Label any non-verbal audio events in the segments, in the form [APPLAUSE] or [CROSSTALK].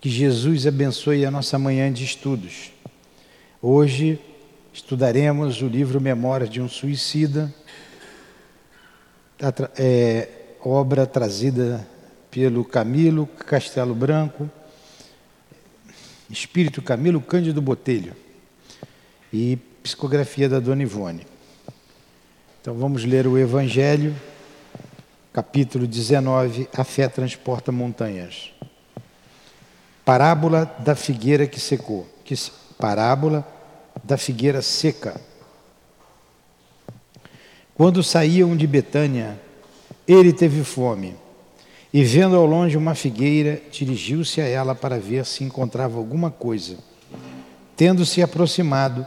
Que Jesus abençoe a nossa manhã de estudos. Hoje estudaremos o livro Memórias de um Suicida, é, obra trazida pelo Camilo Castelo Branco, Espírito Camilo Cândido Botelho e psicografia da Dona Ivone. Então vamos ler o Evangelho, capítulo 19, A fé transporta montanhas. Parábola da figueira que secou. Que, parábola da figueira seca. Quando saíam de Betânia, ele teve fome e, vendo ao longe uma figueira, dirigiu-se a ela para ver se encontrava alguma coisa. Tendo-se aproximado,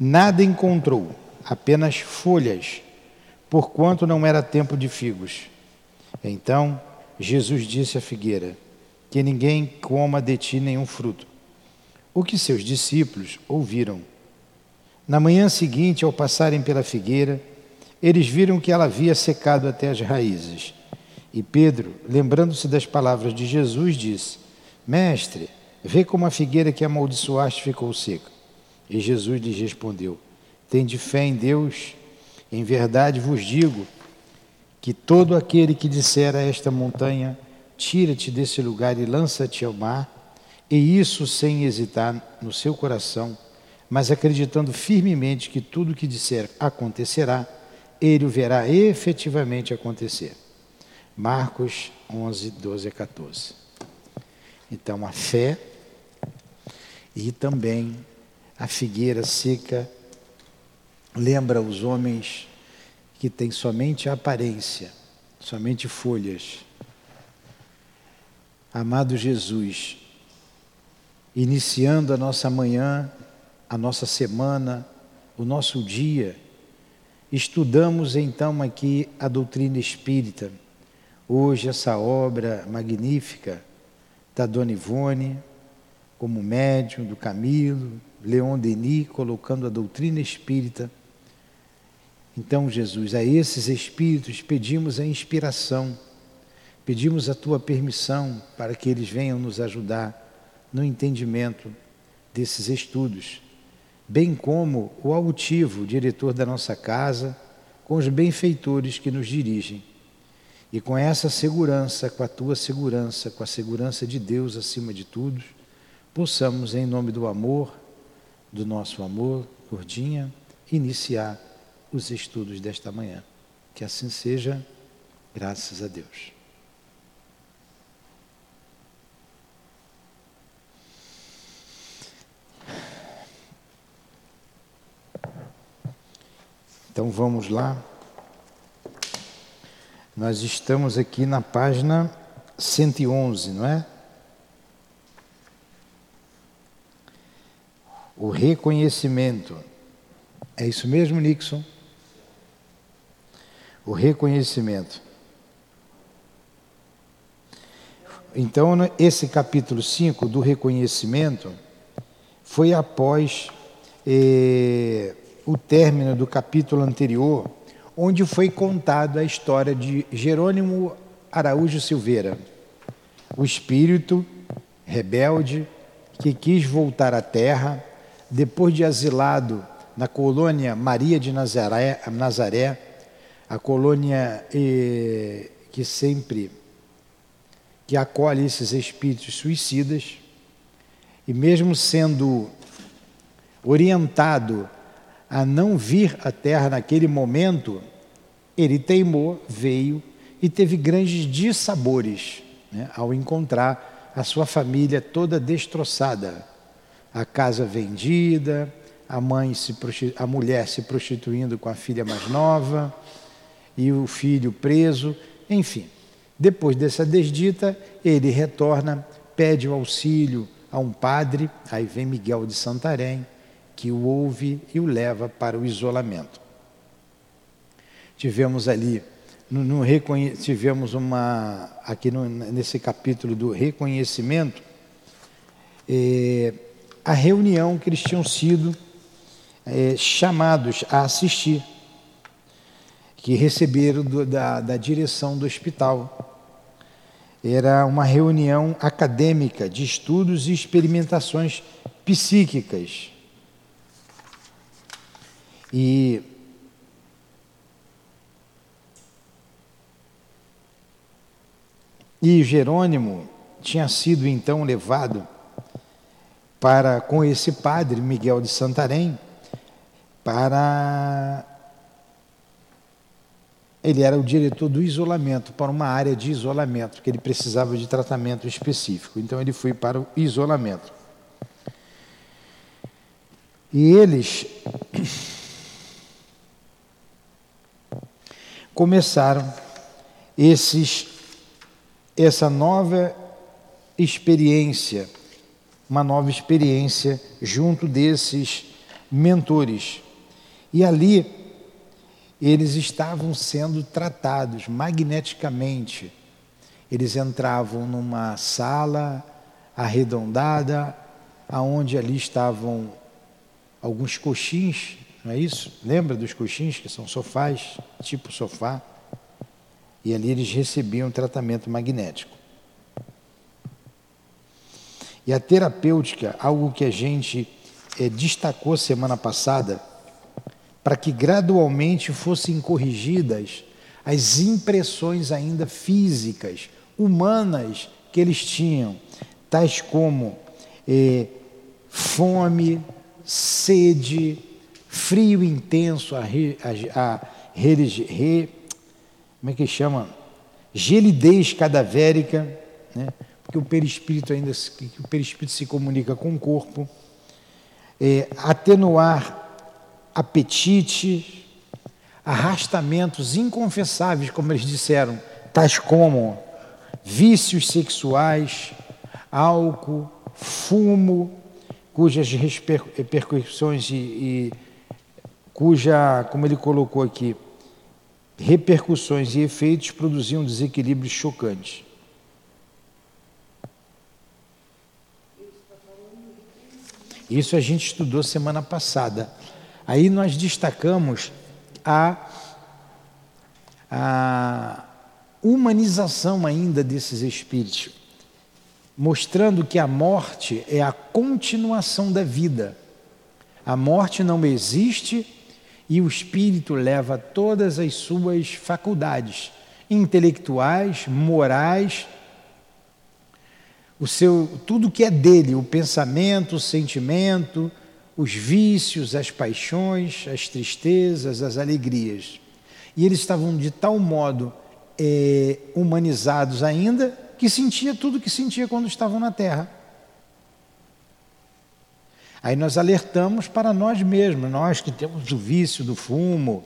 nada encontrou, apenas folhas, porquanto não era tempo de figos. Então Jesus disse à figueira: que ninguém coma de ti nenhum fruto. O que seus discípulos ouviram. Na manhã seguinte, ao passarem pela figueira, eles viram que ela havia secado até as raízes. E Pedro, lembrando-se das palavras de Jesus, disse: Mestre, vê como a figueira que amaldiçoaste ficou seca. E Jesus lhes respondeu: Tende fé em Deus. Em verdade vos digo que todo aquele que disser a esta montanha, tira-te desse lugar e lança-te ao mar, e isso sem hesitar no seu coração, mas acreditando firmemente que tudo o que disser acontecerá, ele o verá efetivamente acontecer. Marcos 11, 12 a 14. Então, a fé e também a figueira seca lembra os homens que têm somente aparência, somente folhas Amado Jesus, iniciando a nossa manhã, a nossa semana, o nosso dia, estudamos então aqui a doutrina espírita. Hoje, essa obra magnífica da Dona Ivone, como médium do Camilo, Leon Denis, colocando a doutrina espírita. Então, Jesus, a esses espíritos pedimos a inspiração Pedimos a tua permissão para que eles venham nos ajudar no entendimento desses estudos, bem como o altivo diretor da nossa casa, com os benfeitores que nos dirigem. E com essa segurança, com a tua segurança, com a segurança de Deus acima de tudo, possamos, em nome do amor, do nosso amor, Gordinha, iniciar os estudos desta manhã. Que assim seja, graças a Deus. Então vamos lá. Nós estamos aqui na página 111, não é? O reconhecimento. É isso mesmo, Nixon? O reconhecimento. Então, esse capítulo 5 do reconhecimento foi após. Eh, o término do capítulo anterior, onde foi contada a história de Jerônimo Araújo Silveira, o espírito rebelde que quis voltar à terra depois de asilado na colônia Maria de Nazaré, Nazaré a colônia eh, que sempre que acolhe esses espíritos suicidas, e mesmo sendo orientado a não vir à terra naquele momento, ele teimou, veio e teve grandes dissabores né, ao encontrar a sua família toda destroçada, a casa vendida, a mãe se a mulher se prostituindo com a filha mais nova e o filho preso, enfim. Depois dessa desdita, ele retorna, pede o auxílio a um padre, aí vem Miguel de Santarém, que o ouve e o leva para o isolamento. Tivemos ali, no, no tivemos uma, aqui no, nesse capítulo do reconhecimento, eh, a reunião que eles tinham sido eh, chamados a assistir, que receberam do, da, da direção do hospital. era uma reunião acadêmica de estudos e experimentações psíquicas. E E Jerônimo tinha sido então levado para com esse padre Miguel de Santarém para ele era o diretor do isolamento para uma área de isolamento que ele precisava de tratamento específico. Então ele foi para o isolamento. E eles começaram esses essa nova experiência, uma nova experiência junto desses mentores. E ali eles estavam sendo tratados magneticamente. Eles entravam numa sala arredondada, aonde ali estavam alguns coxins, não é isso? Lembra dos coxins que são sofás, tipo sofá? E ali eles recebiam tratamento magnético. E a terapêutica, algo que a gente é, destacou semana passada, para que gradualmente fossem corrigidas as impressões ainda físicas, humanas que eles tinham, tais como é, fome, sede, frio intenso, a, a, a, a como é que chama? Gelidez cadavérica, né? porque o perispírito ainda o perispírito se comunica com o corpo, é, atenuar apetite, arrastamentos inconfessáveis, como eles disseram, tais como vícios sexuais, álcool, fumo, cujas repercussões e, e cuja, como ele colocou aqui, repercussões e efeitos produziam desequilíbrios chocantes. Isso a gente estudou semana passada. Aí nós destacamos a, a humanização ainda desses espíritos, mostrando que a morte é a continuação da vida. A morte não existe e o espírito leva todas as suas faculdades intelectuais, morais, o seu tudo que é dele, o pensamento, o sentimento, os vícios, as paixões, as tristezas, as alegrias. E eles estavam de tal modo é, humanizados ainda que sentia tudo que sentia quando estavam na Terra. Aí nós alertamos para nós mesmos, nós que temos o vício do fumo,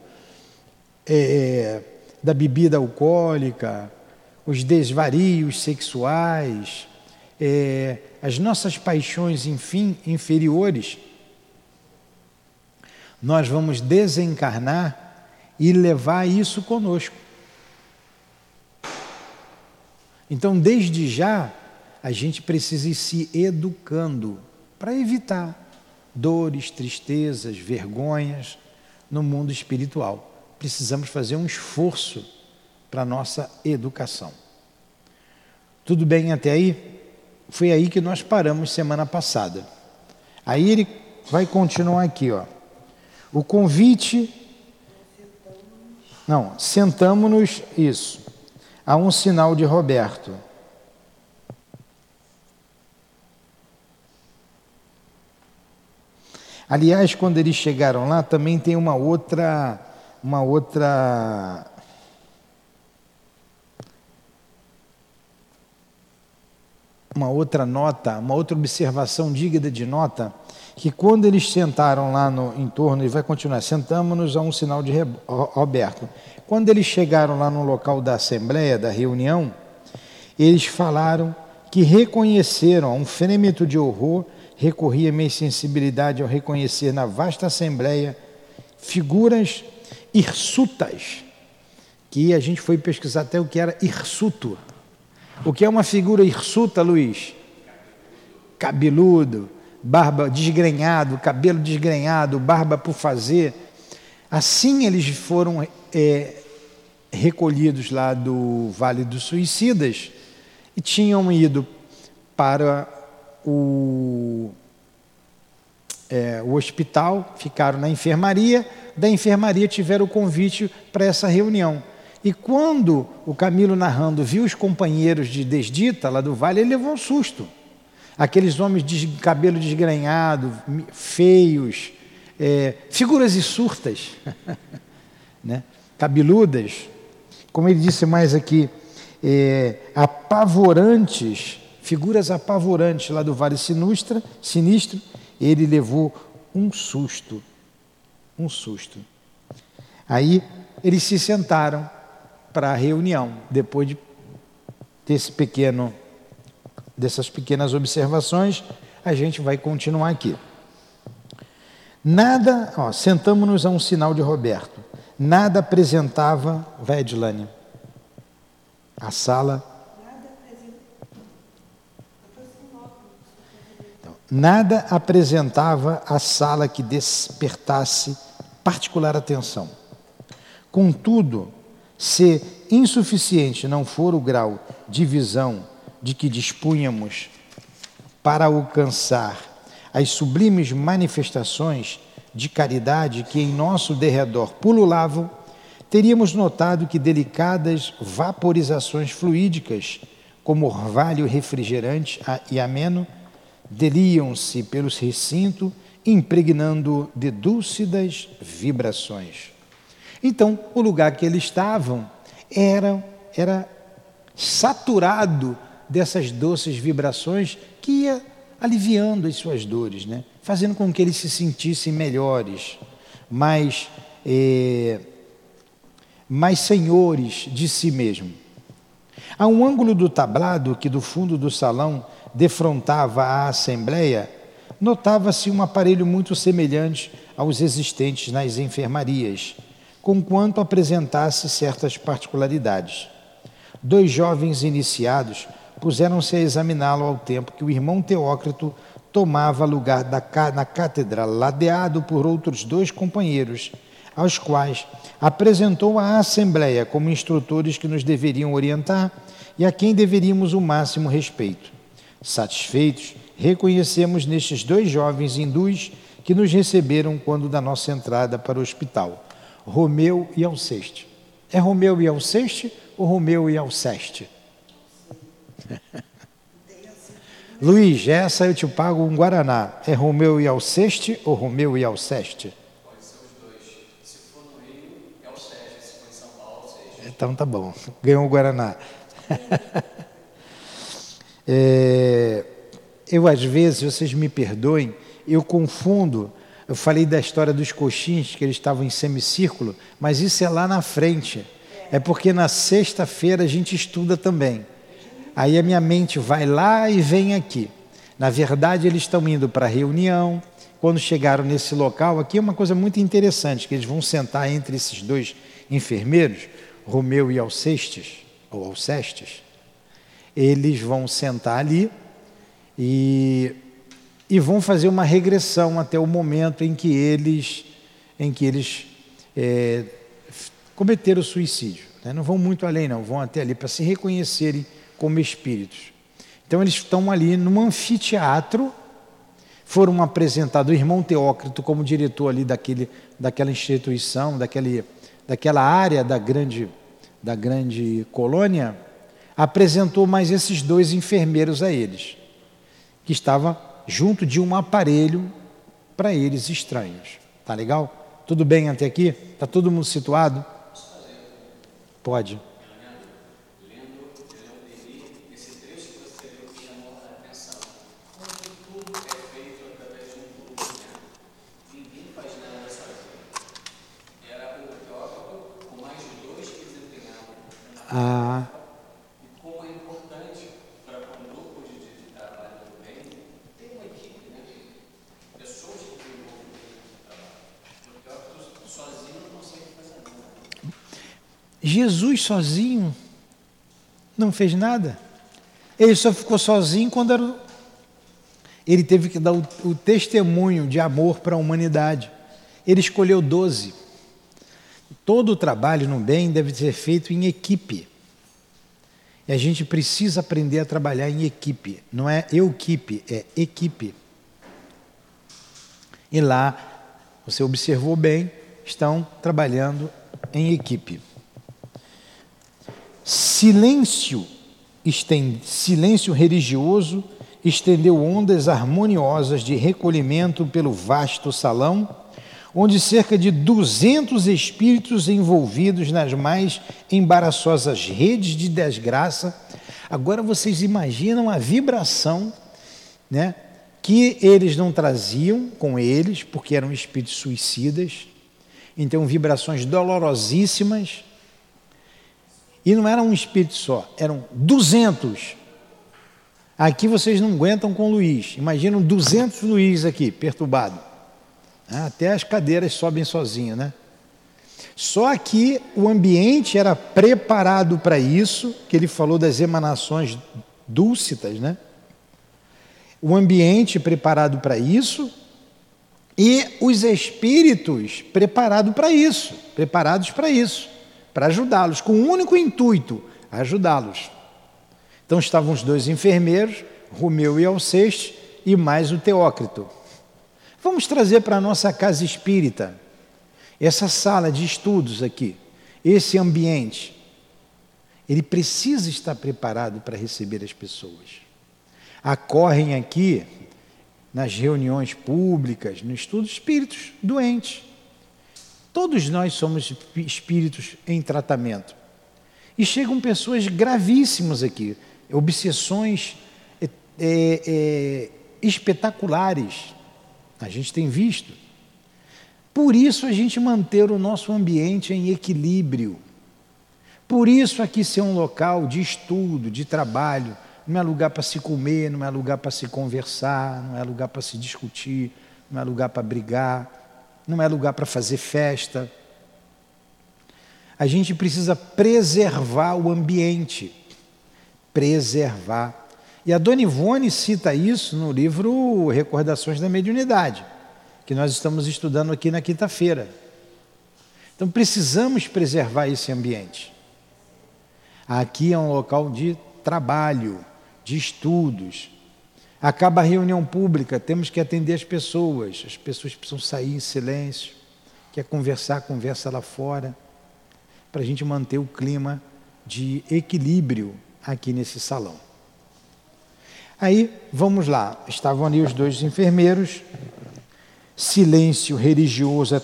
é, da bebida alcoólica, os desvarios sexuais, é, as nossas paixões, enfim, inferiores, nós vamos desencarnar e levar isso conosco. Então, desde já, a gente precisa ir se educando para evitar dores, tristezas, vergonhas no mundo espiritual. Precisamos fazer um esforço para a nossa educação. Tudo bem até aí? Foi aí que nós paramos semana passada. Aí ele vai continuar aqui, ó. O convite. Não, sentamos-nos, isso, a um sinal de Roberto. Aliás, quando eles chegaram lá, também tem uma outra, uma outra uma outra nota, uma outra observação digna de nota, que quando eles sentaram lá no entorno, e vai continuar, sentamos-nos a um sinal de Roberto. Quando eles chegaram lá no local da assembleia, da reunião, eles falaram que reconheceram um fenêmeno de horror recorri minha sensibilidade ao reconhecer na vasta assembleia figuras hirsutas, que a gente foi pesquisar até o que era hirsuto. O que é uma figura hirsuta, Luiz? Cabeludo, barba desgrenhado, cabelo desgrenhado, barba por fazer. Assim eles foram é, recolhidos lá do Vale dos Suicidas e tinham ido para o, é, o hospital, ficaram na enfermaria, da enfermaria tiveram o convite para essa reunião. E quando o Camilo narrando viu os companheiros de Desdita, lá do vale, ele levou um susto. Aqueles homens de cabelo desgrenhado, feios, é, figuras surtas, [LAUGHS] né? cabeludas, como ele disse mais aqui, é, apavorantes, figuras apavorantes lá do Vale Sinustra, Sinistro, ele levou um susto, um susto. Aí eles se sentaram para a reunião, depois de desse pequeno, dessas pequenas observações, a gente vai continuar aqui. Nada, ó, sentamos-nos a um sinal de Roberto. Nada apresentava, vai Edilane, a sala. Nada apresentava a sala que despertasse particular atenção. Contudo, se insuficiente não for o grau de visão de que dispunhamos para alcançar as sublimes manifestações de caridade que em nosso derredor pululavam, teríamos notado que delicadas vaporizações fluídicas, como orvalho refrigerante e ameno, deliam-se pelos recintos, impregnando de dúlcidas vibrações. Então, o lugar que eles estavam era, era saturado dessas doces vibrações que ia aliviando as suas dores, né? fazendo com que eles se sentissem melhores, mais, eh, mais senhores de si mesmo. A um ângulo do tablado que do fundo do salão defrontava a assembleia, notava-se um aparelho muito semelhante aos existentes nas enfermarias conquanto apresentasse certas particularidades. Dois jovens iniciados puseram-se a examiná-lo ao tempo que o irmão Teócrito tomava lugar na cátedra, ladeado por outros dois companheiros, aos quais apresentou à Assembleia como instrutores que nos deveriam orientar e a quem deveríamos o máximo respeito. Satisfeitos, reconhecemos nestes dois jovens hindus que nos receberam quando da nossa entrada para o hospital. Romeu e Alceste. É Romeu e Alceste ou Romeu e Alceste? [LAUGHS] Luiz, essa eu te pago um Guaraná. É Romeu e Alceste ou Romeu e Alceste? Pode ser os dois. Se for no Rio, é Alceste. Se for em São Paulo, Alceste. [LAUGHS] Então tá bom. Ganhou o Guaraná. É, eu, às vezes, vocês me perdoem, eu confundo eu falei da história dos coxins, que eles estavam em semicírculo, mas isso é lá na frente. É porque na sexta-feira a gente estuda também. Aí a minha mente vai lá e vem aqui. Na verdade, eles estão indo para a reunião. Quando chegaram nesse local, aqui é uma coisa muito interessante, que eles vão sentar entre esses dois enfermeiros, Romeu e Alcestes, ou Alcestes. Eles vão sentar ali e e vão fazer uma regressão até o momento em que eles, em que eles é, cometeram o suicídio. Né? Não vão muito além, não, vão até ali para se reconhecerem como espíritos. Então eles estão ali num anfiteatro, foram apresentados o irmão Teócrito como diretor ali daquele, daquela instituição, daquele, daquela área da grande, da grande colônia, apresentou mais esses dois enfermeiros a eles, que estavam junto de um aparelho para eles estranhos. Tá legal? Tudo bem até aqui? Tá todo mundo situado? Pode. Ah. Jesus sozinho não fez nada. Ele só ficou sozinho quando era. Ele teve que dar o, o testemunho de amor para a humanidade. Ele escolheu doze. Todo o trabalho no bem deve ser feito em equipe. E a gente precisa aprender a trabalhar em equipe. Não é eu-equipe, é equipe. E lá, você observou bem, estão trabalhando em equipe. Silêncio, silêncio religioso estendeu ondas harmoniosas de recolhimento pelo vasto salão, onde cerca de 200 espíritos envolvidos nas mais embaraçosas redes de desgraça. Agora vocês imaginam a vibração, né, que eles não traziam com eles, porque eram espíritos suicidas. Então vibrações dolorosíssimas. E não era um espírito só, eram 200 Aqui vocês não aguentam com Luiz. Imaginam 200 Luiz aqui, perturbado. Ah, até as cadeiras sobem sozinho, né? Só que o ambiente era preparado para isso, que ele falou das emanações dúlcitas, né? O ambiente preparado para isso e os espíritos preparados para isso, preparados para isso, para ajudá-los, com o um único intuito, ajudá-los. Então estavam os dois enfermeiros, Romeu e Alceste, e mais o Teócrito. Vamos trazer para a nossa casa espírita essa sala de estudos aqui, esse ambiente. Ele precisa estar preparado para receber as pessoas. Acorrem aqui nas reuniões públicas, no estudo, espíritos doentes. Todos nós somos espíritos em tratamento. E chegam pessoas gravíssimas aqui, obsessões é, é, é, espetaculares. A gente tem visto. Por isso a gente manter o nosso ambiente em equilíbrio. Por isso aqui ser um local de estudo, de trabalho, não é lugar para se comer, não é lugar para se conversar, não é lugar para se discutir, não é lugar para brigar, não é lugar para fazer festa. A gente precisa preservar o ambiente preservar. E a Dona Ivone cita isso no livro Recordações da Mediunidade, que nós estamos estudando aqui na quinta-feira. Então precisamos preservar esse ambiente. Aqui é um local de trabalho, de estudos. Acaba a reunião pública, temos que atender as pessoas. As pessoas precisam sair em silêncio. Quer conversar, conversa lá fora. Para a gente manter o clima de equilíbrio aqui nesse salão. Aí, vamos lá, estavam ali os dois enfermeiros, silêncio religioso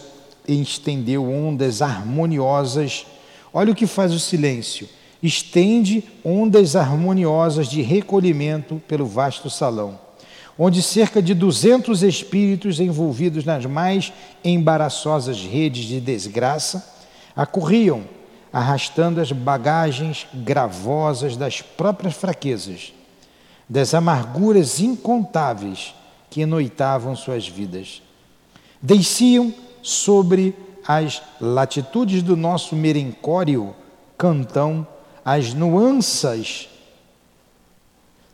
estendeu ondas harmoniosas. Olha o que faz o silêncio: estende ondas harmoniosas de recolhimento pelo vasto salão, onde cerca de 200 espíritos envolvidos nas mais embaraçosas redes de desgraça acorriam arrastando as bagagens gravosas das próprias fraquezas, das amarguras incontáveis que enoitavam suas vidas. Desciam sobre as latitudes do nosso merencório cantão as nuanças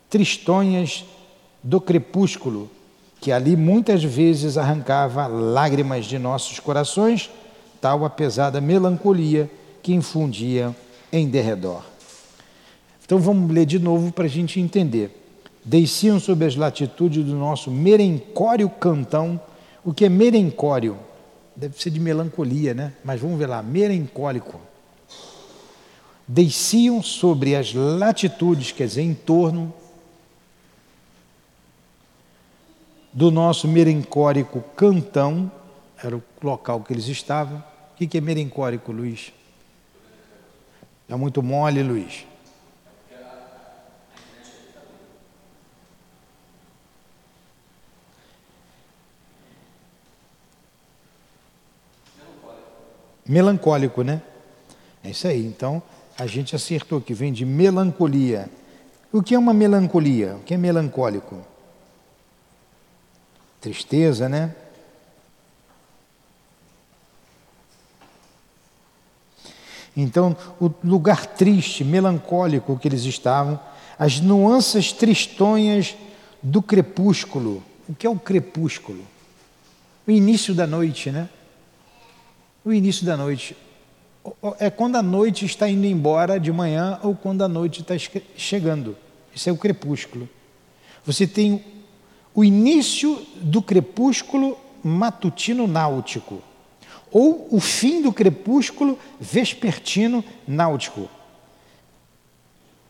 tristonhas do crepúsculo, que ali muitas vezes arrancava lágrimas de nossos corações, tal a pesada melancolia que infundia em derredor. Então vamos ler de novo para a gente entender. Desciam sob as latitudes do nosso merencório cantão. O que é merencório? Deve ser de melancolia, né? Mas vamos ver lá, merencólico. Desciam sobre as latitudes, quer dizer, em torno do nosso merencórico cantão, era o local que eles estavam. O que é merencórico, Luiz? É muito mole, Luiz. Melancólico, né? É isso aí. Então, a gente acertou que vem de melancolia. O que é uma melancolia? O que é melancólico? Tristeza, né? Então, o lugar triste, melancólico que eles estavam, as nuances tristonhas do crepúsculo. O que é o crepúsculo? O início da noite, né? O início da noite. É quando a noite está indo embora de manhã ou quando a noite está chegando. Isso é o crepúsculo. Você tem o início do crepúsculo matutino náutico ou o fim do crepúsculo vespertino náutico.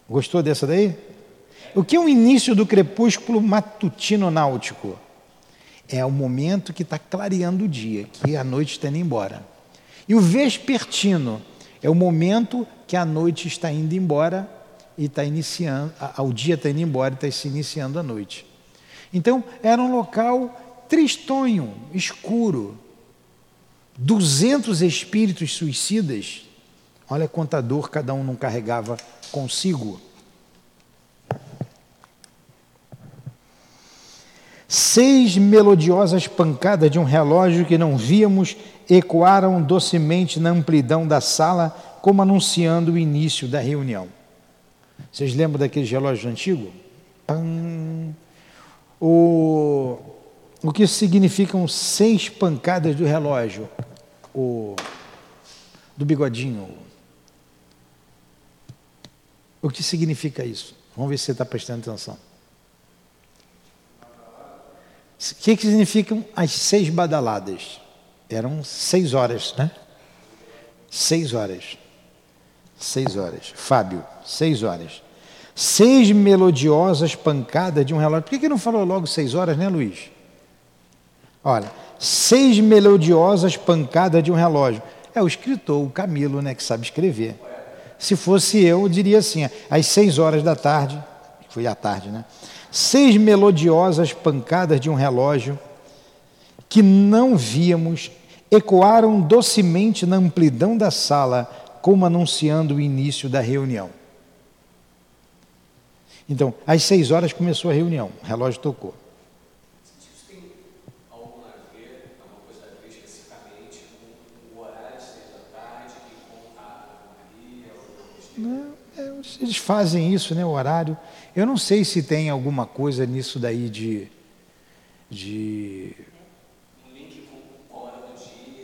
Gostou dessa daí? O que é o início do crepúsculo matutino náutico? É o momento que está clareando o dia, que a noite está indo embora. E o vespertino é o momento que a noite está indo embora e está iniciando, o dia está indo embora e está se iniciando a noite. Então, era um local tristonho, escuro, 200 espíritos suicidas, olha quanta dor cada um não carregava consigo. Seis melodiosas pancadas de um relógio que não víamos ecoaram docemente na amplidão da sala, como anunciando o início da reunião. Vocês lembram daqueles relógios antigos? O o que significam seis pancadas do relógio? O, do bigodinho. O que significa isso? Vamos ver se você está prestando atenção. O que, que significam as seis badaladas? Eram seis horas, né? Seis horas. Seis horas. Fábio, seis horas. Seis melodiosas pancadas de um relógio. Por que, que não falou logo seis horas, né, Luiz? Olha, seis melodiosas pancadas de um relógio. É o escritor, o Camilo, né, que sabe escrever. Se fosse eu, eu diria assim, às seis horas da tarde, foi à tarde, né? Seis melodiosas pancadas de um relógio que não víamos ecoaram docemente na amplidão da sala, como anunciando o início da reunião. Então, às seis horas começou a reunião, o relógio tocou. Não, é, eles fazem isso, né, o horário. Eu não sei se tem alguma coisa nisso daí de. de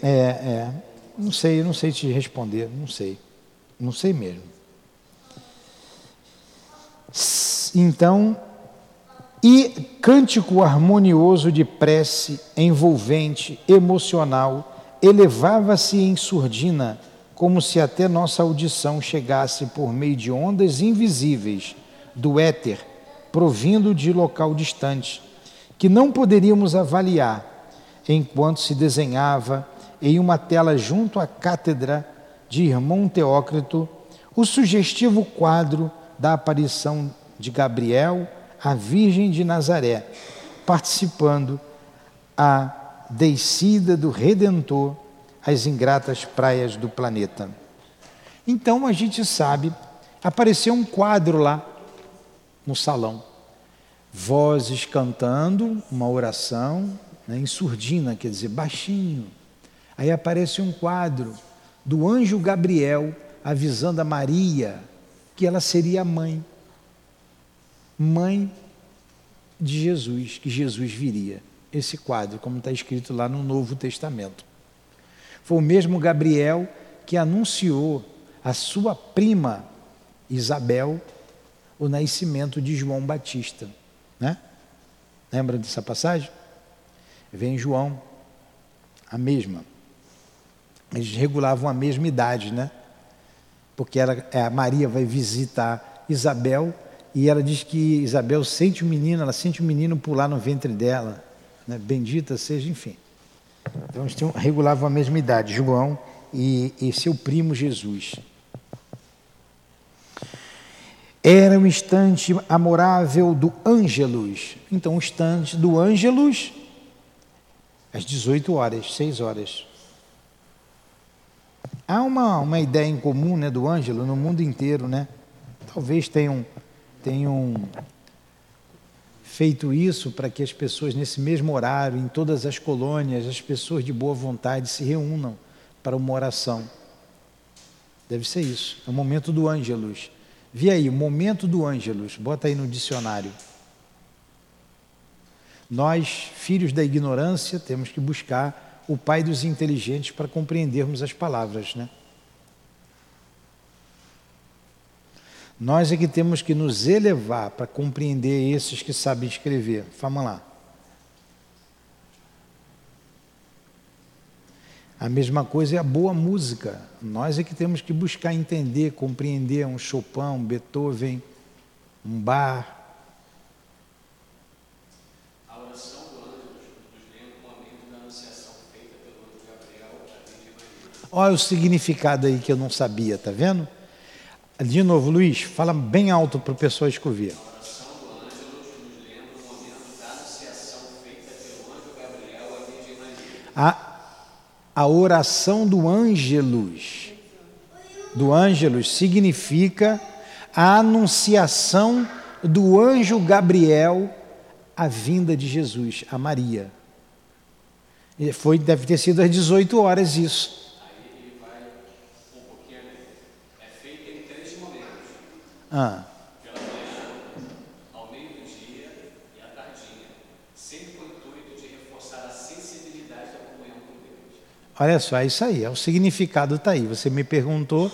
é, é. Não sei, não sei te responder, não sei. Não sei mesmo. Então, e cântico harmonioso de prece, envolvente, emocional, elevava-se em surdina como se até nossa audição chegasse por meio de ondas invisíveis do éter, provindo de local distante, que não poderíamos avaliar enquanto se desenhava em uma tela junto à cátedra de irmão Teócrito o sugestivo quadro da aparição de Gabriel à Virgem de Nazaré, participando a descida do Redentor as ingratas praias do planeta. Então a gente sabe, apareceu um quadro lá no salão, vozes cantando uma oração né, em surdina, quer dizer, baixinho. Aí aparece um quadro do anjo Gabriel avisando a Maria que ela seria a mãe, mãe de Jesus, que Jesus viria. Esse quadro, como está escrito lá no Novo Testamento. Foi o mesmo Gabriel que anunciou à sua prima Isabel o nascimento de João Batista. Né? Lembra dessa passagem? Vem João, a mesma. Eles regulavam a mesma idade, né? Porque ela, a Maria vai visitar Isabel e ela diz que Isabel sente o menino, ela sente o menino pular no ventre dela. Né? Bendita seja, enfim. Então eles tinham, regulavam a mesma idade, João e, e seu primo Jesus. Era o instante amorável do Ângelus. Então, o instante do Ângelus, às 18 horas, 6 horas. Há uma, uma ideia em comum né, do Ângelo no mundo inteiro, né? Talvez tenham, tenham feito isso para que as pessoas, nesse mesmo horário, em todas as colônias, as pessoas de boa vontade se reúnam para uma oração. Deve ser isso. É o momento do Ângelus. Vi aí, o momento do Ângelus. Bota aí no dicionário. Nós, filhos da ignorância, temos que buscar o pai dos inteligentes para compreendermos as palavras, né? Nós é que temos que nos elevar para compreender esses que sabem escrever. Vamos lá. A mesma coisa é a boa música. Nós é que temos que buscar entender, compreender um Chopin, um Beethoven, um Bach, Olha o significado aí que eu não sabia, tá vendo? De novo, Luiz, fala bem alto para o pessoal escrever. A. A, oração do ângelus, do ângelus significa a anunciação do anjo Gabriel à vinda de Jesus, a Maria. Foi, deve ter sido às 18 horas isso. Aí ele vai um pouquinho além. É feita em três momentos: Ah, pela manhã, ao meio do dia e à tardinha, sempre com o intuito de reforçar a sensibilidade da comunhão com Deus. Olha só, é isso aí, é o significado está aí. Você me perguntou,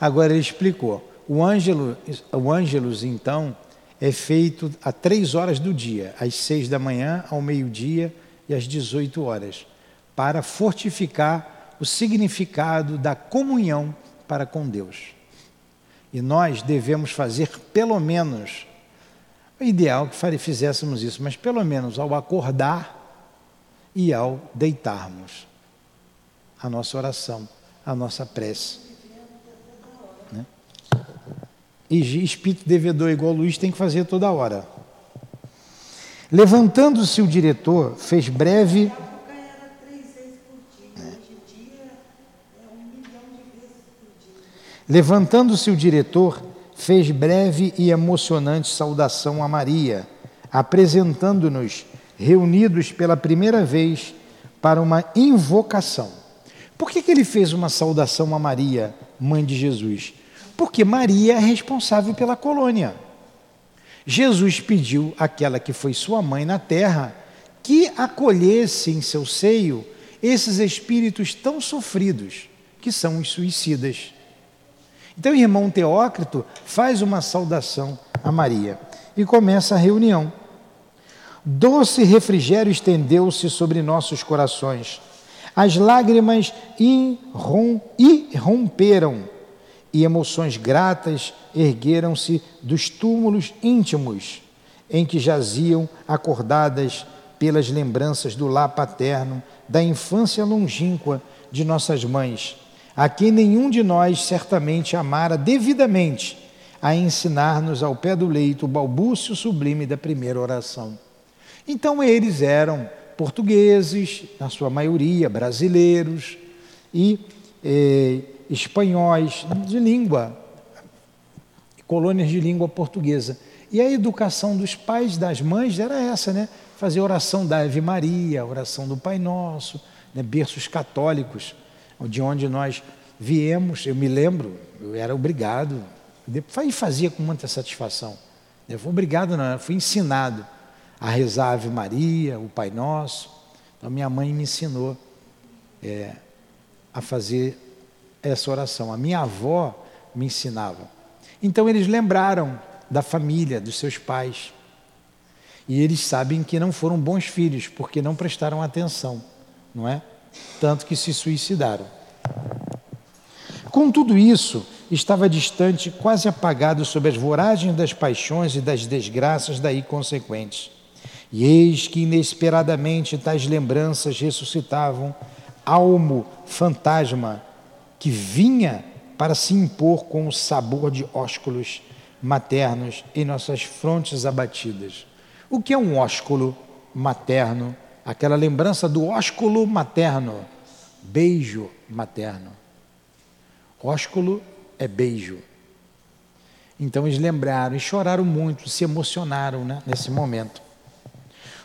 agora ele explicou. O ângelo, o ângelus, então, é feito a três horas do dia, às seis da manhã, ao meio-dia e às 18 horas, para fortificar o significado da comunhão para com Deus. E nós devemos fazer pelo menos, o ideal é que fizéssemos isso, mas pelo menos ao acordar e ao deitarmos a nossa oração, a nossa prece. Né? E espírito devedor igual Luiz tem que fazer toda hora. Levantando-se o diretor, fez breve. época era três vezes por dia. Hoje em dia é um milhão de vezes por dia. Levantando-se o diretor, fez breve e emocionante saudação a Maria, apresentando-nos, reunidos pela primeira vez, para uma invocação. Por que, que ele fez uma saudação a Maria, mãe de Jesus? Porque Maria é responsável pela colônia. Jesus pediu àquela que foi sua mãe na terra que acolhesse em seu seio esses espíritos tão sofridos, que são os suicidas. Então, o irmão Teócrito faz uma saudação a Maria e começa a reunião. Doce refrigério estendeu-se sobre nossos corações. As lágrimas irrom- irromperam e emoções gratas ergueram-se dos túmulos íntimos em que jaziam acordadas pelas lembranças do lar paterno, da infância longínqua de nossas mães, a quem nenhum de nós certamente amara devidamente a ensinar-nos ao pé do leito o balbúcio sublime da primeira oração. Então eles eram portugueses, na sua maioria brasileiros e eh, espanhóis de língua, colônias de língua portuguesa. E a educação dos pais, das mães, era essa, né? Fazer oração da Ave Maria, oração do Pai Nosso, né? berços católicos, de onde nós viemos. Eu me lembro, eu era obrigado, e fazia com muita satisfação. Eu fui obrigado, não, fui ensinado a rezar a Ave Maria, o Pai Nosso. Então, minha mãe me ensinou é, a fazer essa oração. A minha avó me ensinava. Então, eles lembraram da família, dos seus pais. E eles sabem que não foram bons filhos, porque não prestaram atenção, não é? Tanto que se suicidaram. Com tudo isso, estava distante, quase apagado sob as voragens das paixões e das desgraças daí consequentes. E eis que inesperadamente tais lembranças ressuscitavam almo fantasma que vinha para se impor com o sabor de ósculos maternos em nossas frontes abatidas. O que é um ósculo materno? Aquela lembrança do ósculo materno, beijo materno. Ósculo é beijo. Então eles lembraram e choraram muito, se emocionaram né, nesse momento.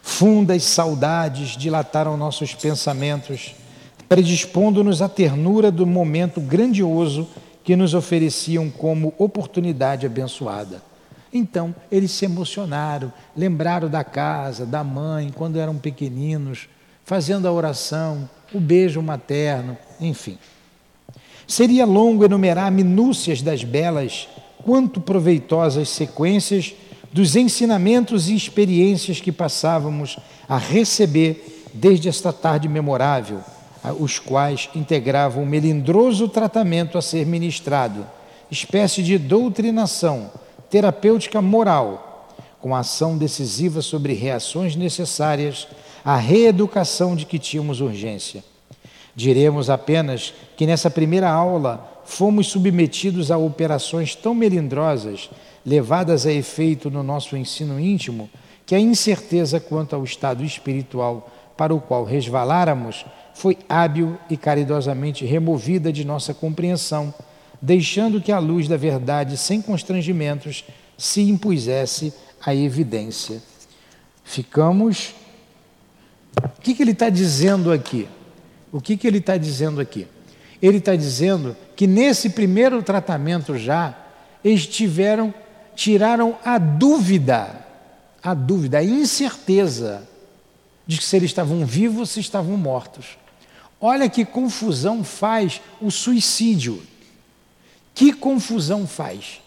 Fundas saudades dilataram nossos pensamentos, predispondo-nos à ternura do momento grandioso que nos ofereciam como oportunidade abençoada. Então, eles se emocionaram, lembraram da casa, da mãe, quando eram pequeninos, fazendo a oração, o beijo materno, enfim. Seria longo enumerar minúcias das belas quanto proveitosas sequências dos ensinamentos e experiências que passávamos a receber desde esta tarde memorável, os quais integravam o melindroso tratamento a ser ministrado, espécie de doutrinação terapêutica moral, com ação decisiva sobre reações necessárias à reeducação de que tínhamos urgência. Diremos apenas que nessa primeira aula fomos submetidos a operações tão melindrosas, levadas a efeito no nosso ensino íntimo, que a incerteza quanto ao estado espiritual para o qual resvaláramos foi hábil e caridosamente removida de nossa compreensão, deixando que a luz da verdade, sem constrangimentos, se impusesse à evidência. Ficamos. O que, que ele está dizendo aqui? O que, que ele está dizendo aqui? Ele está dizendo que nesse primeiro tratamento já, eles tiveram, tiraram a dúvida, a dúvida, a incerteza de que se eles estavam vivos ou se estavam mortos. Olha que confusão faz o suicídio. Que confusão faz?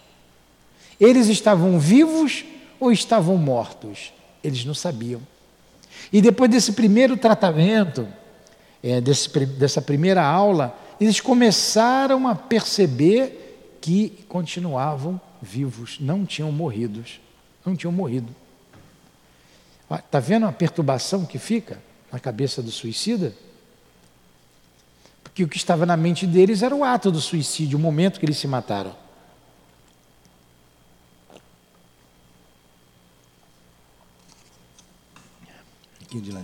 Eles estavam vivos ou estavam mortos? Eles não sabiam. E depois desse primeiro tratamento, é, desse, dessa primeira aula, eles começaram a perceber que continuavam vivos, não tinham morrido, não tinham morrido. Está vendo a perturbação que fica na cabeça do suicida? Que o que estava na mente deles era o ato do suicídio, o momento que eles se mataram. Aqui de lá.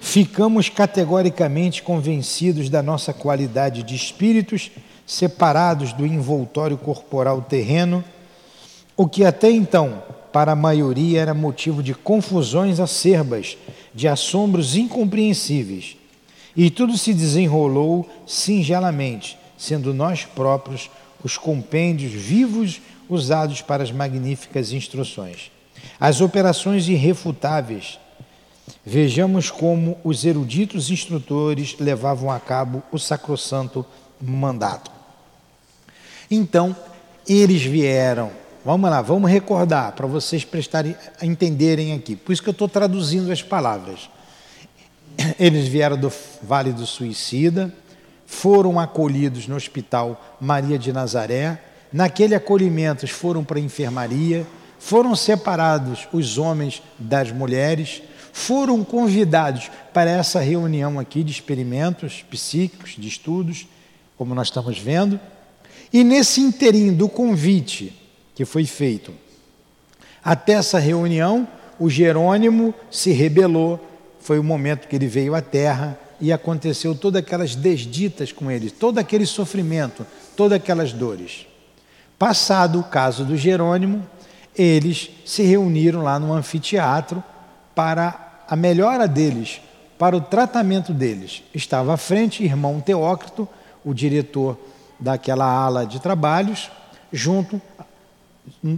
Ficamos categoricamente convencidos da nossa qualidade de espíritos separados do envoltório corporal terreno, o que até então, para a maioria, era motivo de confusões acerbas de assombros incompreensíveis. E tudo se desenrolou singelamente, sendo nós próprios os compêndios vivos usados para as magníficas instruções. As operações irrefutáveis. Vejamos como os eruditos instrutores levavam a cabo o sacrossanto mandato. Então, eles vieram Vamos lá, vamos recordar para vocês prestarem, entenderem aqui. Por isso que eu estou traduzindo as palavras. Eles vieram do Vale do Suicida, foram acolhidos no Hospital Maria de Nazaré. Naquele acolhimento, foram para a enfermaria, foram separados os homens das mulheres, foram convidados para essa reunião aqui de experimentos psíquicos, de estudos, como nós estamos vendo. E nesse interim do convite que foi feito. Até essa reunião, o Jerônimo se rebelou, foi o momento que ele veio à Terra e aconteceu todas aquelas desditas com ele, todo aquele sofrimento, todas aquelas dores. Passado o caso do Jerônimo, eles se reuniram lá no anfiteatro para a melhora deles, para o tratamento deles. Estava à frente irmão Teócrito, o diretor daquela ala de trabalhos, junto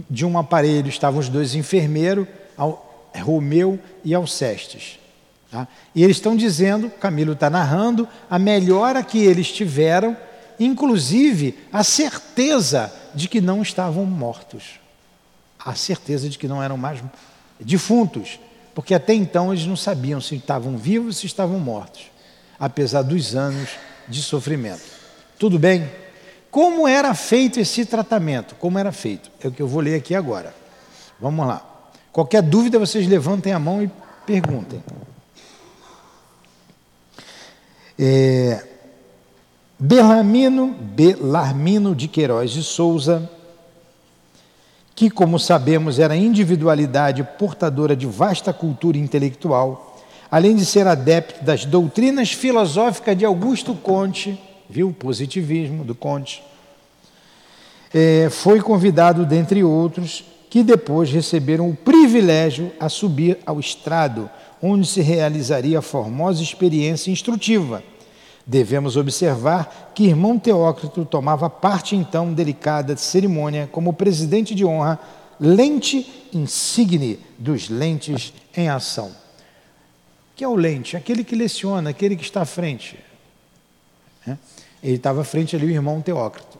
de um aparelho estavam os dois enfermeiros, Romeu e Alcestes. Tá? E eles estão dizendo, Camilo está narrando, a melhora que eles tiveram, inclusive a certeza de que não estavam mortos. A certeza de que não eram mais defuntos, porque até então eles não sabiam se estavam vivos ou se estavam mortos, apesar dos anos de sofrimento. Tudo bem? Como era feito esse tratamento? Como era feito? É o que eu vou ler aqui agora. Vamos lá. Qualquer dúvida, vocês levantem a mão e perguntem. É, Belarmino, Belarmino de Queiroz de Souza, que, como sabemos, era individualidade portadora de vasta cultura intelectual, além de ser adepto das doutrinas filosóficas de Augusto Conte, viu? Positivismo do Conte. É, foi convidado, dentre outros, que depois receberam o privilégio a subir ao estrado, onde se realizaria a formosa experiência instrutiva. Devemos observar que irmão Teócrito tomava parte então delicada de cerimônia como presidente de honra, lente insigne dos lentes em ação. Que é o lente? Aquele que leciona, aquele que está à frente. Ele estava à frente ali, o irmão Teócrito.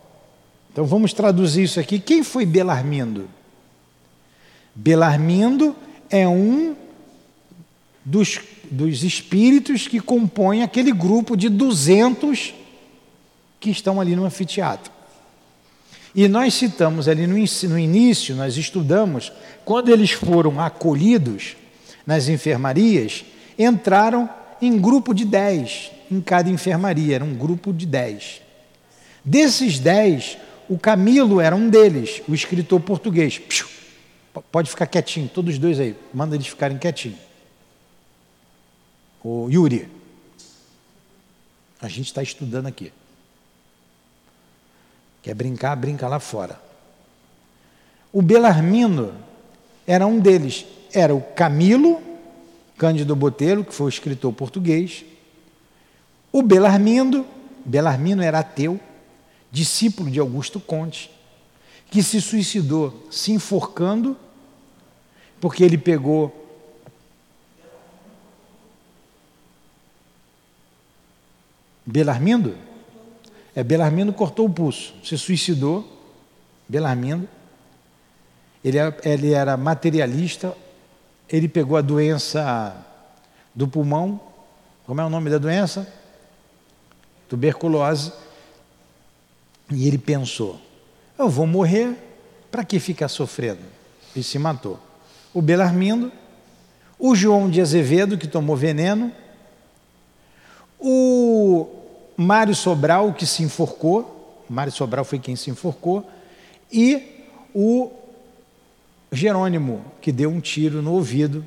Então vamos traduzir isso aqui. Quem foi Belarmindo? Belarmindo é um dos, dos espíritos que compõem aquele grupo de 200 que estão ali no anfiteatro. E nós citamos ali no, no início, nós estudamos, quando eles foram acolhidos nas enfermarias, entraram em grupo de 10 em cada enfermaria, era um grupo de 10. Desses 10, o Camilo era um deles, o escritor português. Pode ficar quietinho, todos os dois aí, manda eles ficarem quietinhos. O Yuri, a gente está estudando aqui. Quer brincar, brinca lá fora. O Belarmino era um deles. Era o Camilo Cândido Botelho, que foi o escritor português. O Belarmindo, Belarmino era ateu, discípulo de Augusto Conte, que se suicidou se enforcando, porque ele pegou Belarmindo? É, Belarmino cortou o pulso, se suicidou. Belarmino. Ele era, ele era materialista, ele pegou a doença do pulmão. Como é o nome da doença? Tuberculose. E ele pensou: eu vou morrer, para que ficar sofrendo? E se matou. O Belarmindo, o João de Azevedo, que tomou veneno, o Mário Sobral, que se enforcou, Mário Sobral foi quem se enforcou, e o Jerônimo, que deu um tiro no ouvido,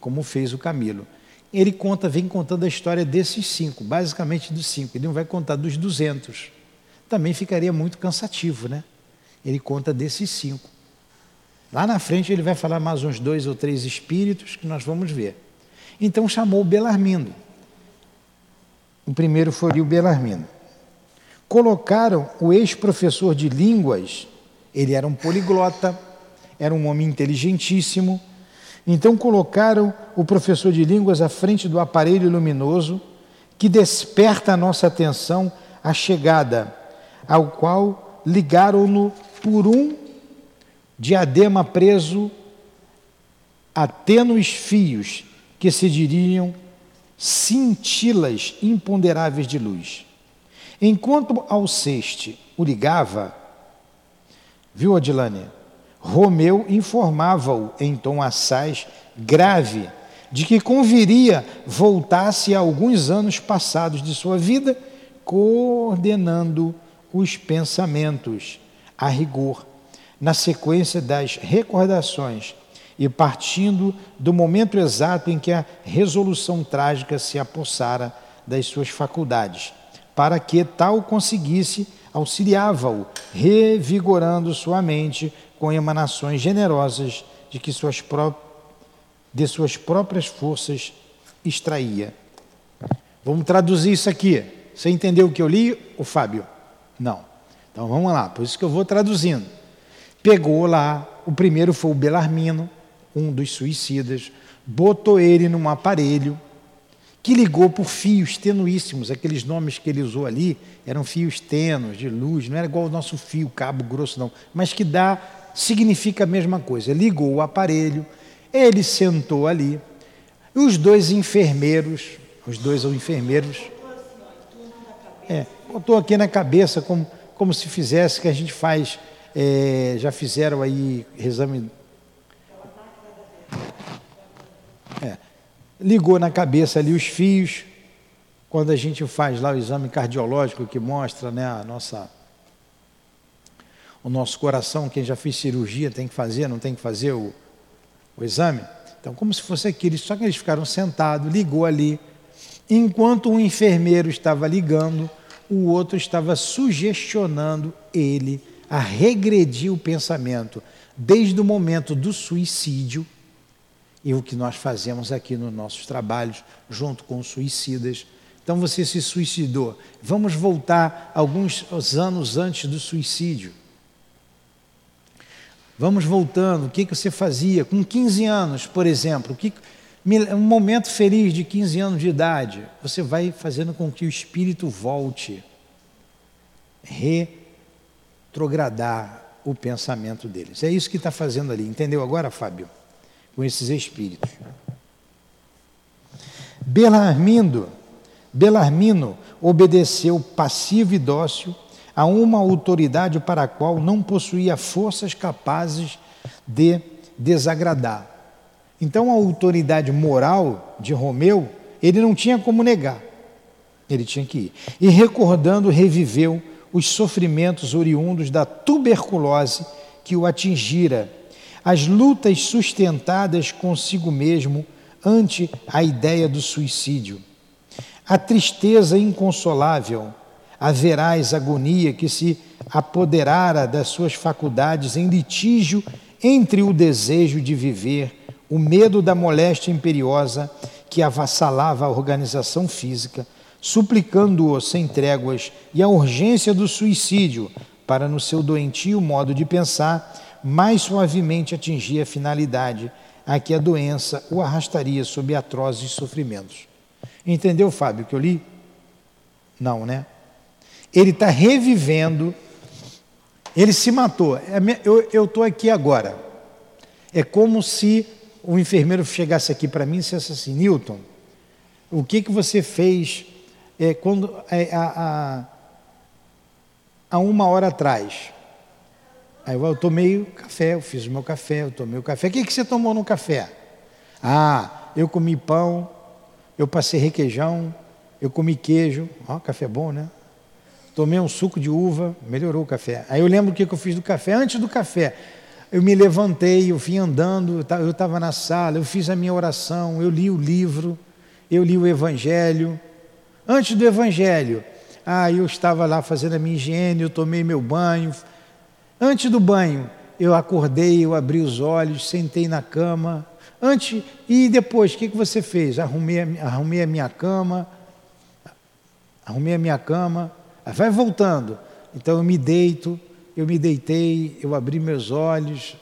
como fez o Camilo. Ele conta, vem contando a história desses cinco, basicamente dos cinco. Ele não vai contar dos duzentos. Também ficaria muito cansativo, né? Ele conta desses cinco. Lá na frente ele vai falar mais uns dois ou três espíritos que nós vamos ver. Então chamou o Belarmindo. O primeiro foi o Belarmino. Colocaram o ex-professor de línguas, ele era um poliglota, era um homem inteligentíssimo. Então colocaram o professor de línguas à frente do aparelho luminoso que desperta a nossa atenção à chegada, ao qual ligaram-no por um diadema preso a tênues fios que se diriam cintilas imponderáveis de luz. Enquanto Alceste o ligava, viu, Adilane? Romeu informava-o em tom assaz grave de que conviria voltasse a alguns anos passados de sua vida, coordenando os pensamentos a rigor, na sequência das recordações e partindo do momento exato em que a resolução trágica se apossara das suas faculdades, para que tal conseguisse, auxiliava-o, revigorando sua mente com emanações generosas de que suas pró de suas próprias forças extraía. Vamos traduzir isso aqui. Você entendeu o que eu li, o Fábio? Não. Então vamos lá, por isso que eu vou traduzindo. Pegou lá, o primeiro foi o Belarmino, um dos suicidas, botou ele num aparelho que ligou por fios tenuíssimos, aqueles nomes que ele usou ali eram fios tenos, de luz, não era igual o nosso fio, cabo grosso não, mas que dá, significa a mesma coisa. Ligou o aparelho, ele sentou ali, os dois enfermeiros, os dois enfermeiros, é, botou aqui na cabeça como, como se fizesse que a gente faz, é, já fizeram aí exame É. Ligou na cabeça ali os fios. Quando a gente faz lá o exame cardiológico que mostra né, a nossa, o nosso coração, quem já fez cirurgia tem que fazer, não tem que fazer o, o exame. Então, como se fosse aquele, só que eles ficaram sentados, ligou ali. Enquanto um enfermeiro estava ligando, o outro estava sugestionando ele a regredir o pensamento, desde o momento do suicídio e o que nós fazemos aqui nos nossos trabalhos, junto com os suicidas. Então você se suicidou. Vamos voltar alguns anos antes do suicídio. Vamos voltando. O que, que você fazia com 15 anos, por exemplo? Que, um momento feliz de 15 anos de idade. Você vai fazendo com que o espírito volte. retrogradar o pensamento deles. É isso que está fazendo ali. Entendeu agora, Fábio? Com esses espíritos. Belarmindo, Belarmino obedeceu passivo e dócil a uma autoridade para a qual não possuía forças capazes de desagradar. Então a autoridade moral de Romeu, ele não tinha como negar. Ele tinha que ir. E recordando, reviveu os sofrimentos oriundos da tuberculose que o atingira, as lutas sustentadas consigo mesmo ante a ideia do suicídio, a tristeza inconsolável, a veraz agonia que se apoderara das suas faculdades em litígio entre o desejo de viver, o medo da moléstia imperiosa que avassalava a organização física, suplicando-o sem tréguas, e a urgência do suicídio, para no seu doentio modo de pensar, mais suavemente atingir a finalidade a que a doença o arrastaria sob atrozes sofrimentos. Entendeu, Fábio, que eu li? Não, né? Ele está revivendo, ele se matou. É eu estou aqui agora. É como se o enfermeiro chegasse aqui para mim e dissesse assim: Newton, o que, que você fez é, quando, é, a, a, uma hora atrás. Aí eu, eu tomei café, eu fiz o meu café, eu tomei o café. O que, que você tomou no café? Ah, eu comi pão, eu passei requeijão, eu comi queijo. Ó, café bom, né? Tomei um suco de uva, melhorou o café. Aí eu lembro o que, eu fiz do café. Antes do café, eu me levantei, eu vim andando, eu estava na sala, eu fiz a minha oração, eu li o livro, eu li o Evangelho, Antes do Evangelho, ah, eu estava lá fazendo a minha higiene, eu tomei meu banho. Antes do banho, eu acordei, eu abri os olhos, sentei na cama. Antes e depois, o que, que você fez? Arrumei, arrumei a minha cama, arrumei a minha cama. Vai voltando. Então eu me deito, eu me deitei, eu abri meus olhos.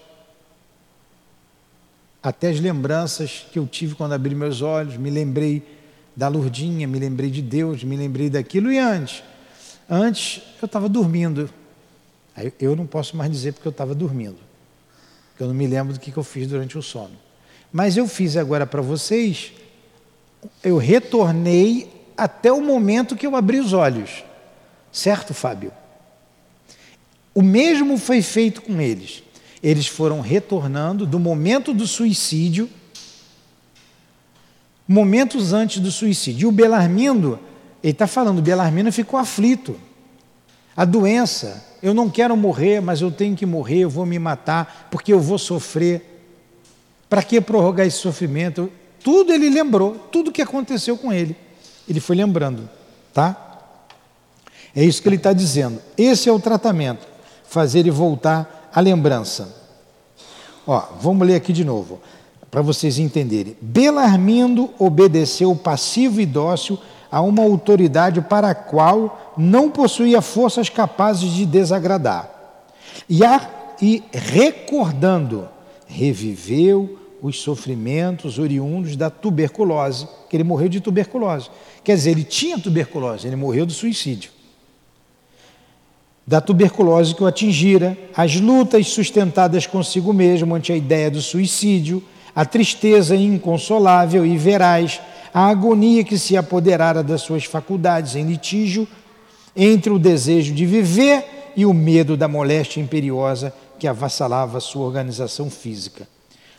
Até as lembranças que eu tive quando abri meus olhos, me lembrei da Lurdinha, me lembrei de Deus, me lembrei daquilo. E antes? Antes eu estava dormindo. Eu não posso mais dizer porque eu estava dormindo. Eu não me lembro do que, que eu fiz durante o sono. Mas eu fiz agora para vocês, eu retornei até o momento que eu abri os olhos. Certo, Fábio? O mesmo foi feito com eles. Eles foram retornando do momento do suicídio momentos antes do suicídio. E o Belarmindo, ele está falando, o Belarmino ficou aflito. A doença, eu não quero morrer, mas eu tenho que morrer, eu vou me matar, porque eu vou sofrer. Para que prorrogar esse sofrimento? Tudo ele lembrou, tudo que aconteceu com ele. Ele foi lembrando, tá? É isso que ele está dizendo. Esse é o tratamento, fazer ele voltar à lembrança. Ó, vamos ler aqui de novo para vocês entenderem. Belarmindo obedeceu passivo e dócil a uma autoridade para a qual não possuía forças capazes de desagradar. E, a, e recordando, reviveu os sofrimentos oriundos da tuberculose, que ele morreu de tuberculose. Quer dizer, ele tinha tuberculose, ele morreu do suicídio. Da tuberculose que o atingira, as lutas sustentadas consigo mesmo ante a ideia do suicídio, a tristeza inconsolável e veraz, a agonia que se apoderara das suas faculdades em litígio entre o desejo de viver e o medo da moléstia imperiosa que avassalava sua organização física,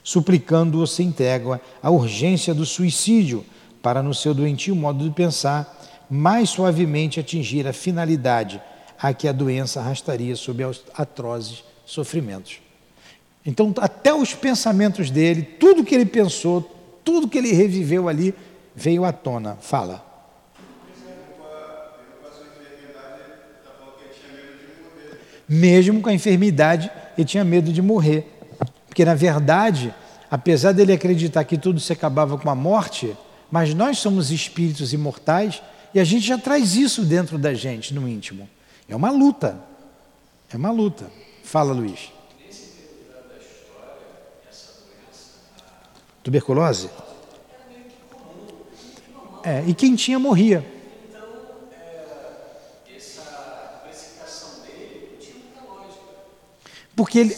suplicando-o sem trégua a urgência do suicídio para, no seu doentio modo de pensar, mais suavemente atingir a finalidade a que a doença arrastaria sob atrozes sofrimentos. Então, até os pensamentos dele, tudo que ele pensou, tudo que ele reviveu ali, veio à tona. Fala. Mesmo com a enfermidade, ele tinha medo de morrer. Porque, na verdade, apesar dele acreditar que tudo se acabava com a morte, mas nós somos espíritos imortais e a gente já traz isso dentro da gente, no íntimo. É uma luta. É uma luta. Fala, Luiz. Tuberculose? É, e quem tinha morria. Então, essa precificação Porque ele.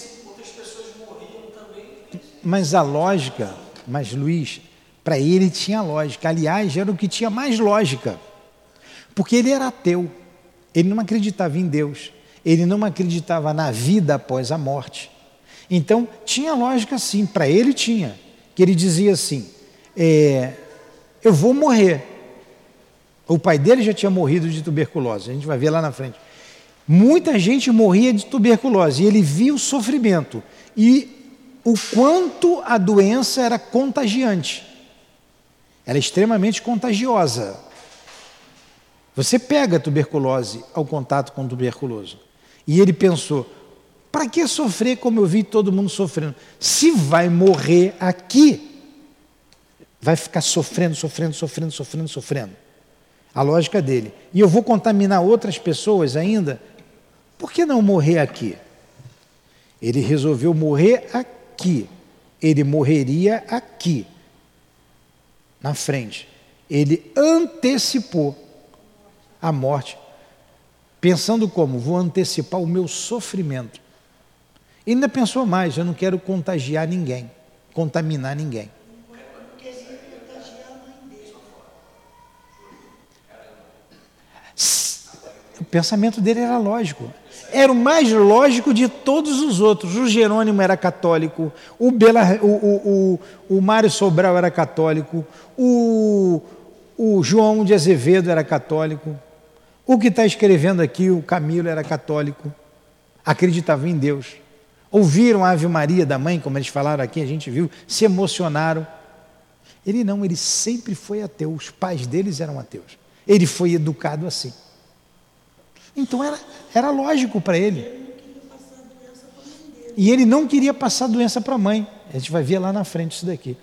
Mas a lógica, mas Luiz, para ele tinha lógica. Aliás, era o que tinha mais lógica. Porque ele era ateu. Ele não acreditava em Deus. Ele não acreditava na vida após a morte. Então, tinha lógica sim, para ele tinha. Que ele dizia assim: é, Eu vou morrer. O pai dele já tinha morrido de tuberculose, a gente vai ver lá na frente. Muita gente morria de tuberculose e ele via o sofrimento e o quanto a doença era contagiante. Era extremamente contagiosa. Você pega a tuberculose ao contato com o tuberculoso. E ele pensou: para que sofrer como eu vi todo mundo sofrendo? Se vai morrer aqui, vai ficar sofrendo, sofrendo, sofrendo, sofrendo, sofrendo. A lógica dele. E eu vou contaminar outras pessoas ainda por que não morrer aqui? Ele resolveu morrer aqui. Ele morreria aqui, na frente. Ele antecipou a morte, pensando como? Vou antecipar o meu sofrimento. E ainda pensou mais: eu não quero contagiar ninguém, contaminar ninguém. O pensamento dele era lógico era o mais lógico de todos os outros. O Jerônimo era católico, o, Bela, o, o, o, o Mário Sobral era católico, o, o João de Azevedo era católico, o que está escrevendo aqui, o Camilo, era católico, acreditava em Deus. Ouviram a Ave Maria da mãe, como eles falaram aqui, a gente viu, se emocionaram. Ele não, ele sempre foi ateu, os pais deles eram ateus. Ele foi educado assim. Então era, era lógico para ele. E ele não queria passar doença para a mãe. A gente vai ver lá na frente isso daqui.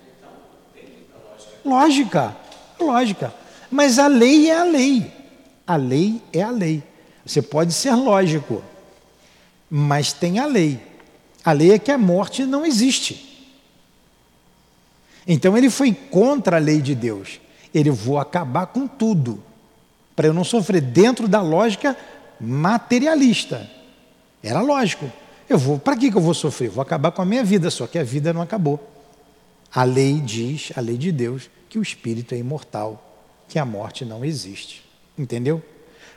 Lógica, lógica. Mas a lei é a lei. A lei é a lei. Você pode ser lógico, mas tem a lei. A lei é que a morte não existe. Então ele foi contra a lei de Deus. Ele vou acabar com tudo para eu não sofrer dentro da lógica materialista. Era lógico. Eu vou, para que, que eu vou sofrer? Vou acabar com a minha vida, só que a vida não acabou. A lei diz, a lei de Deus, que o espírito é imortal, que a morte não existe. Entendeu?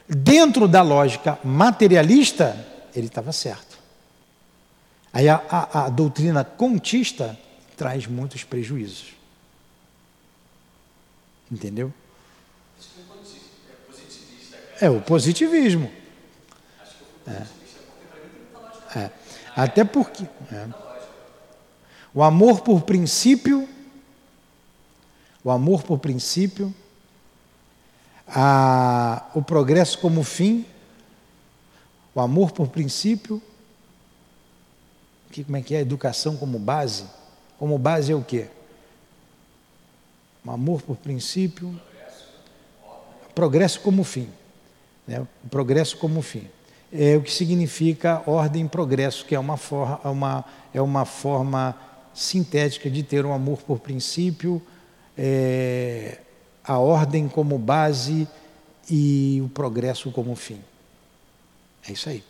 Dentro da lógica materialista, ele estava certo. Aí a, a, a doutrina contista traz muitos prejuízos. Entendeu? É o positivismo. É. É. Até porque. É. O amor por princípio, o amor por princípio, a, o progresso como fim, o amor por princípio, que, como é que é? A educação como base. Como base é o quê? O amor por princípio, progresso como fim. Né? Progresso como fim. É o que significa ordem progresso, que é uma, forma, é uma, é uma forma sintética de ter um amor por princípio, é, a ordem como base e o progresso como fim. É isso aí.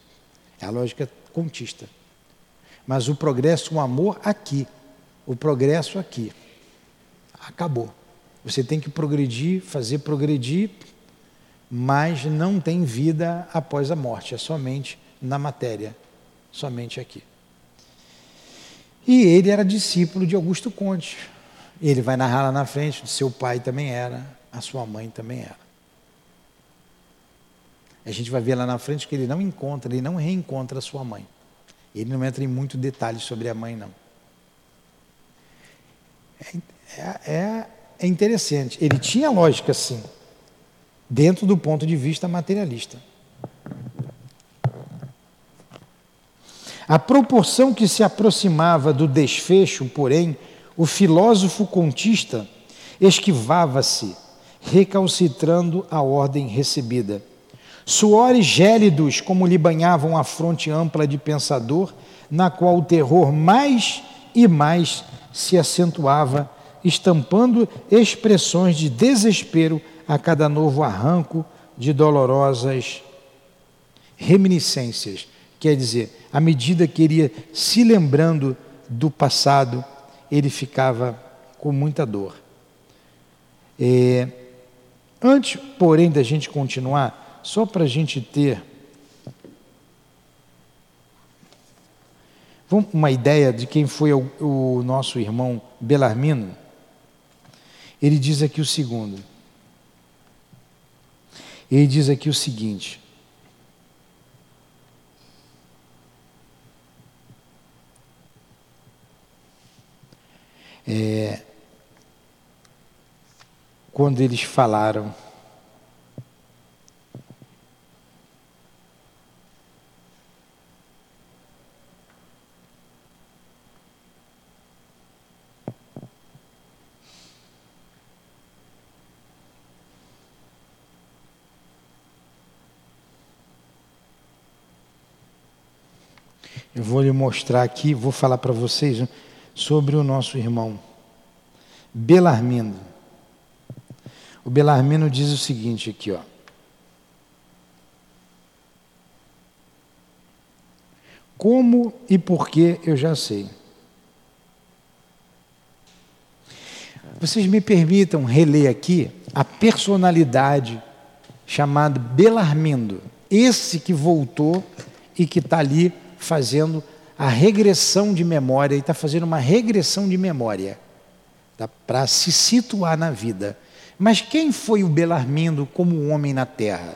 É a lógica contista. Mas o progresso, o amor aqui. O progresso aqui. Acabou. Você tem que progredir, fazer progredir mas não tem vida após a morte, é somente na matéria, somente aqui. E ele era discípulo de Augusto Conte. Ele vai narrar lá na frente, seu pai também era, a sua mãe também era. A gente vai ver lá na frente que ele não encontra, ele não reencontra a sua mãe. Ele não entra em muito detalhe sobre a mãe, não. É, é, é interessante. Ele tinha lógica, sim dentro do ponto de vista materialista. A proporção que se aproximava do desfecho, porém, o filósofo contista esquivava-se, recalcitrando a ordem recebida. Suores gélidos, como lhe banhavam a fronte ampla de pensador, na qual o terror mais e mais se acentuava, estampando expressões de desespero a cada novo arranco de dolorosas reminiscências Quer dizer, à medida que ele ia se lembrando do passado, ele ficava com muita dor. É, antes, porém, da gente continuar, só para a gente ter uma ideia de quem foi o, o nosso irmão Belarmino, ele diz aqui o segundo. Ele diz aqui o seguinte: é, quando eles falaram Eu vou lhe mostrar aqui, vou falar para vocês sobre o nosso irmão Belarmino. O Belarmino diz o seguinte aqui, ó. Como e por que eu já sei. Vocês me permitam reler aqui a personalidade chamada Belarmindo, esse que voltou e que está ali fazendo a regressão de memória, ele está fazendo uma regressão de memória tá? para se situar na vida. Mas quem foi o Belarmindo como homem na Terra?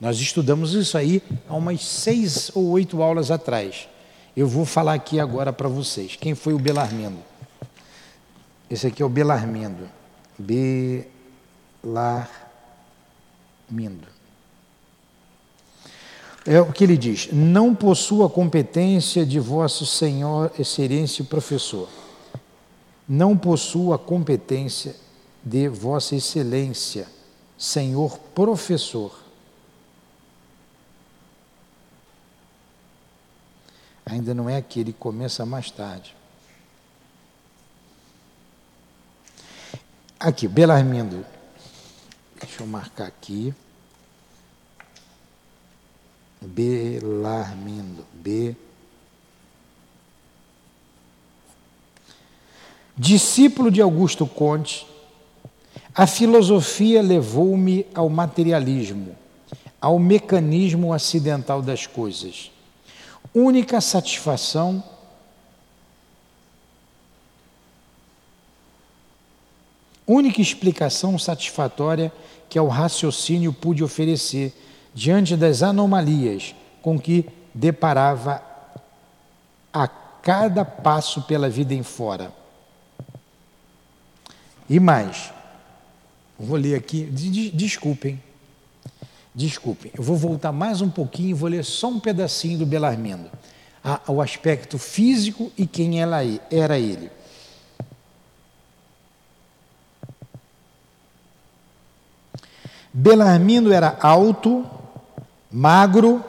Nós estudamos isso aí há umas seis ou oito aulas atrás. Eu vou falar aqui agora para vocês. Quem foi o Belarmindo? Esse aqui é o Belarmindo. Belarmindo. É o que ele diz: não possuo a competência de vosso Senhor, Excelência Professor. Não possuo a competência de Vossa Excelência, Senhor Professor. Ainda não é aqui, ele começa mais tarde. Aqui, Belarmindo. Deixa eu marcar aqui. Belarmindo. B. Discípulo de Augusto Conte, a filosofia levou-me ao materialismo, ao mecanismo acidental das coisas. Única satisfação única explicação satisfatória que ao raciocínio pude oferecer diante das anomalias com que deparava a cada passo pela vida em fora. E mais, vou ler aqui, desculpem, desculpem, eu vou voltar mais um pouquinho e vou ler só um pedacinho do Belarmino, o aspecto físico e quem ela era ele. Belarmino era alto, magro,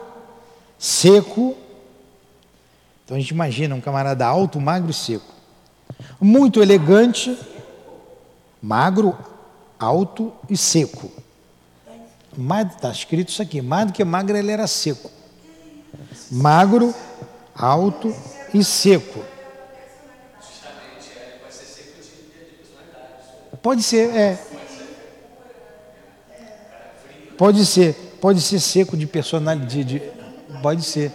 seco. Então a gente imagina um camarada alto, magro e seco. Muito elegante, magro, alto e seco. Está escrito isso aqui: mais do que magro, ele era seco. Magro, alto e seco. Pode ser, é. Pode ser. Pode ser seco de personalidade. De, pode ser.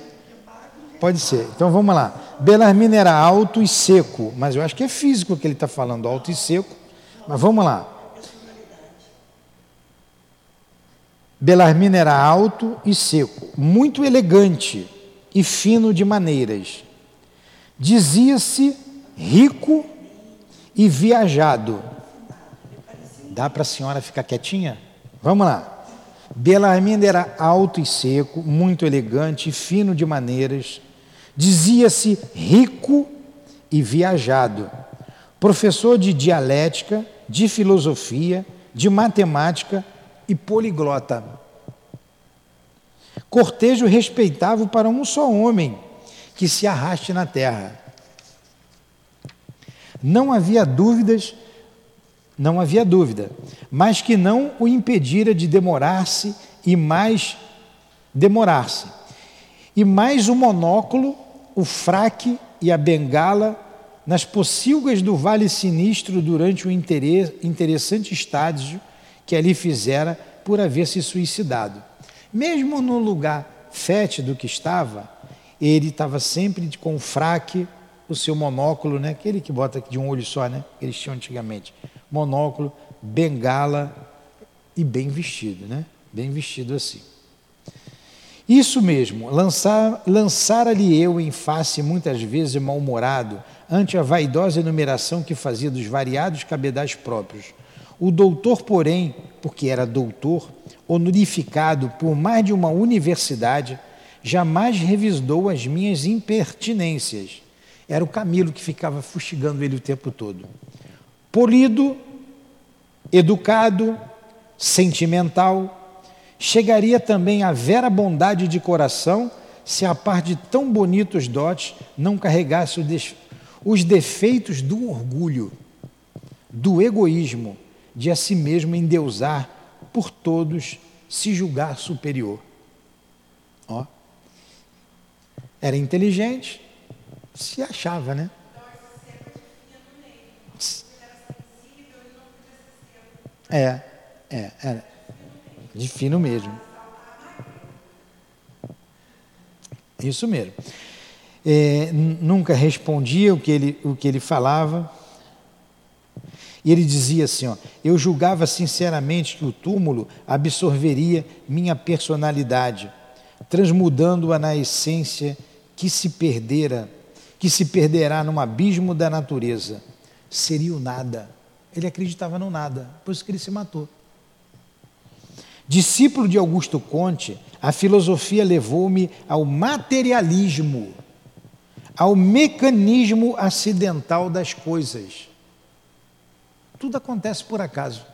Pode ser. Então vamos lá. Belarmino era alto e seco, mas eu acho que é físico que ele está falando, alto e seco. Mas vamos lá. Belarmino era alto e seco, muito elegante e fino de maneiras. Dizia-se rico e viajado. Dá para a senhora ficar quietinha? Vamos lá. Belarmino era alto e seco, muito elegante e fino de maneiras. Dizia-se rico e viajado. Professor de dialética, de filosofia, de matemática e poliglota. Cortejo respeitável para um só homem que se arraste na terra. Não havia dúvidas não havia dúvida, mas que não o impedira de demorar-se e mais demorar-se. e mais o monóculo, o fraque e a bengala nas pocilgas do Vale Sinistro durante o interessante estágio que ali fizera por haver se suicidado. Mesmo no lugar fétido que estava, ele estava sempre com o fraque, o seu monóculo, né? aquele que bota de um olho só, né? que eles tinham antigamente. Monóculo, bengala e bem vestido, né? bem vestido assim. Isso mesmo, lançar, lançara-lhe eu em face muitas vezes mal-humorado ante a vaidosa enumeração que fazia dos variados cabedais próprios. O doutor, porém, porque era doutor, honorificado por mais de uma universidade, jamais revisou as minhas impertinências. Era o Camilo que ficava fustigando ele o tempo todo. Polido, educado, sentimental, Chegaria também a vera bondade de coração se a par de tão bonitos dotes não carregasse os defeitos do orgulho, do egoísmo, de a si mesmo endeusar por todos, se julgar superior. Ó. Era inteligente, se achava, né? É, é, era. De fino mesmo. Isso mesmo. É, nunca respondia o que, ele, o que ele falava. E ele dizia assim: ó, Eu julgava sinceramente que o túmulo absorveria minha personalidade, transmudando-a na essência que se perdera, que se perderá num abismo da natureza. Seria o nada. Ele acreditava no nada, por isso que ele se matou. Discípulo de Augusto Conte, a filosofia levou-me ao materialismo, ao mecanismo acidental das coisas. Tudo acontece por acaso.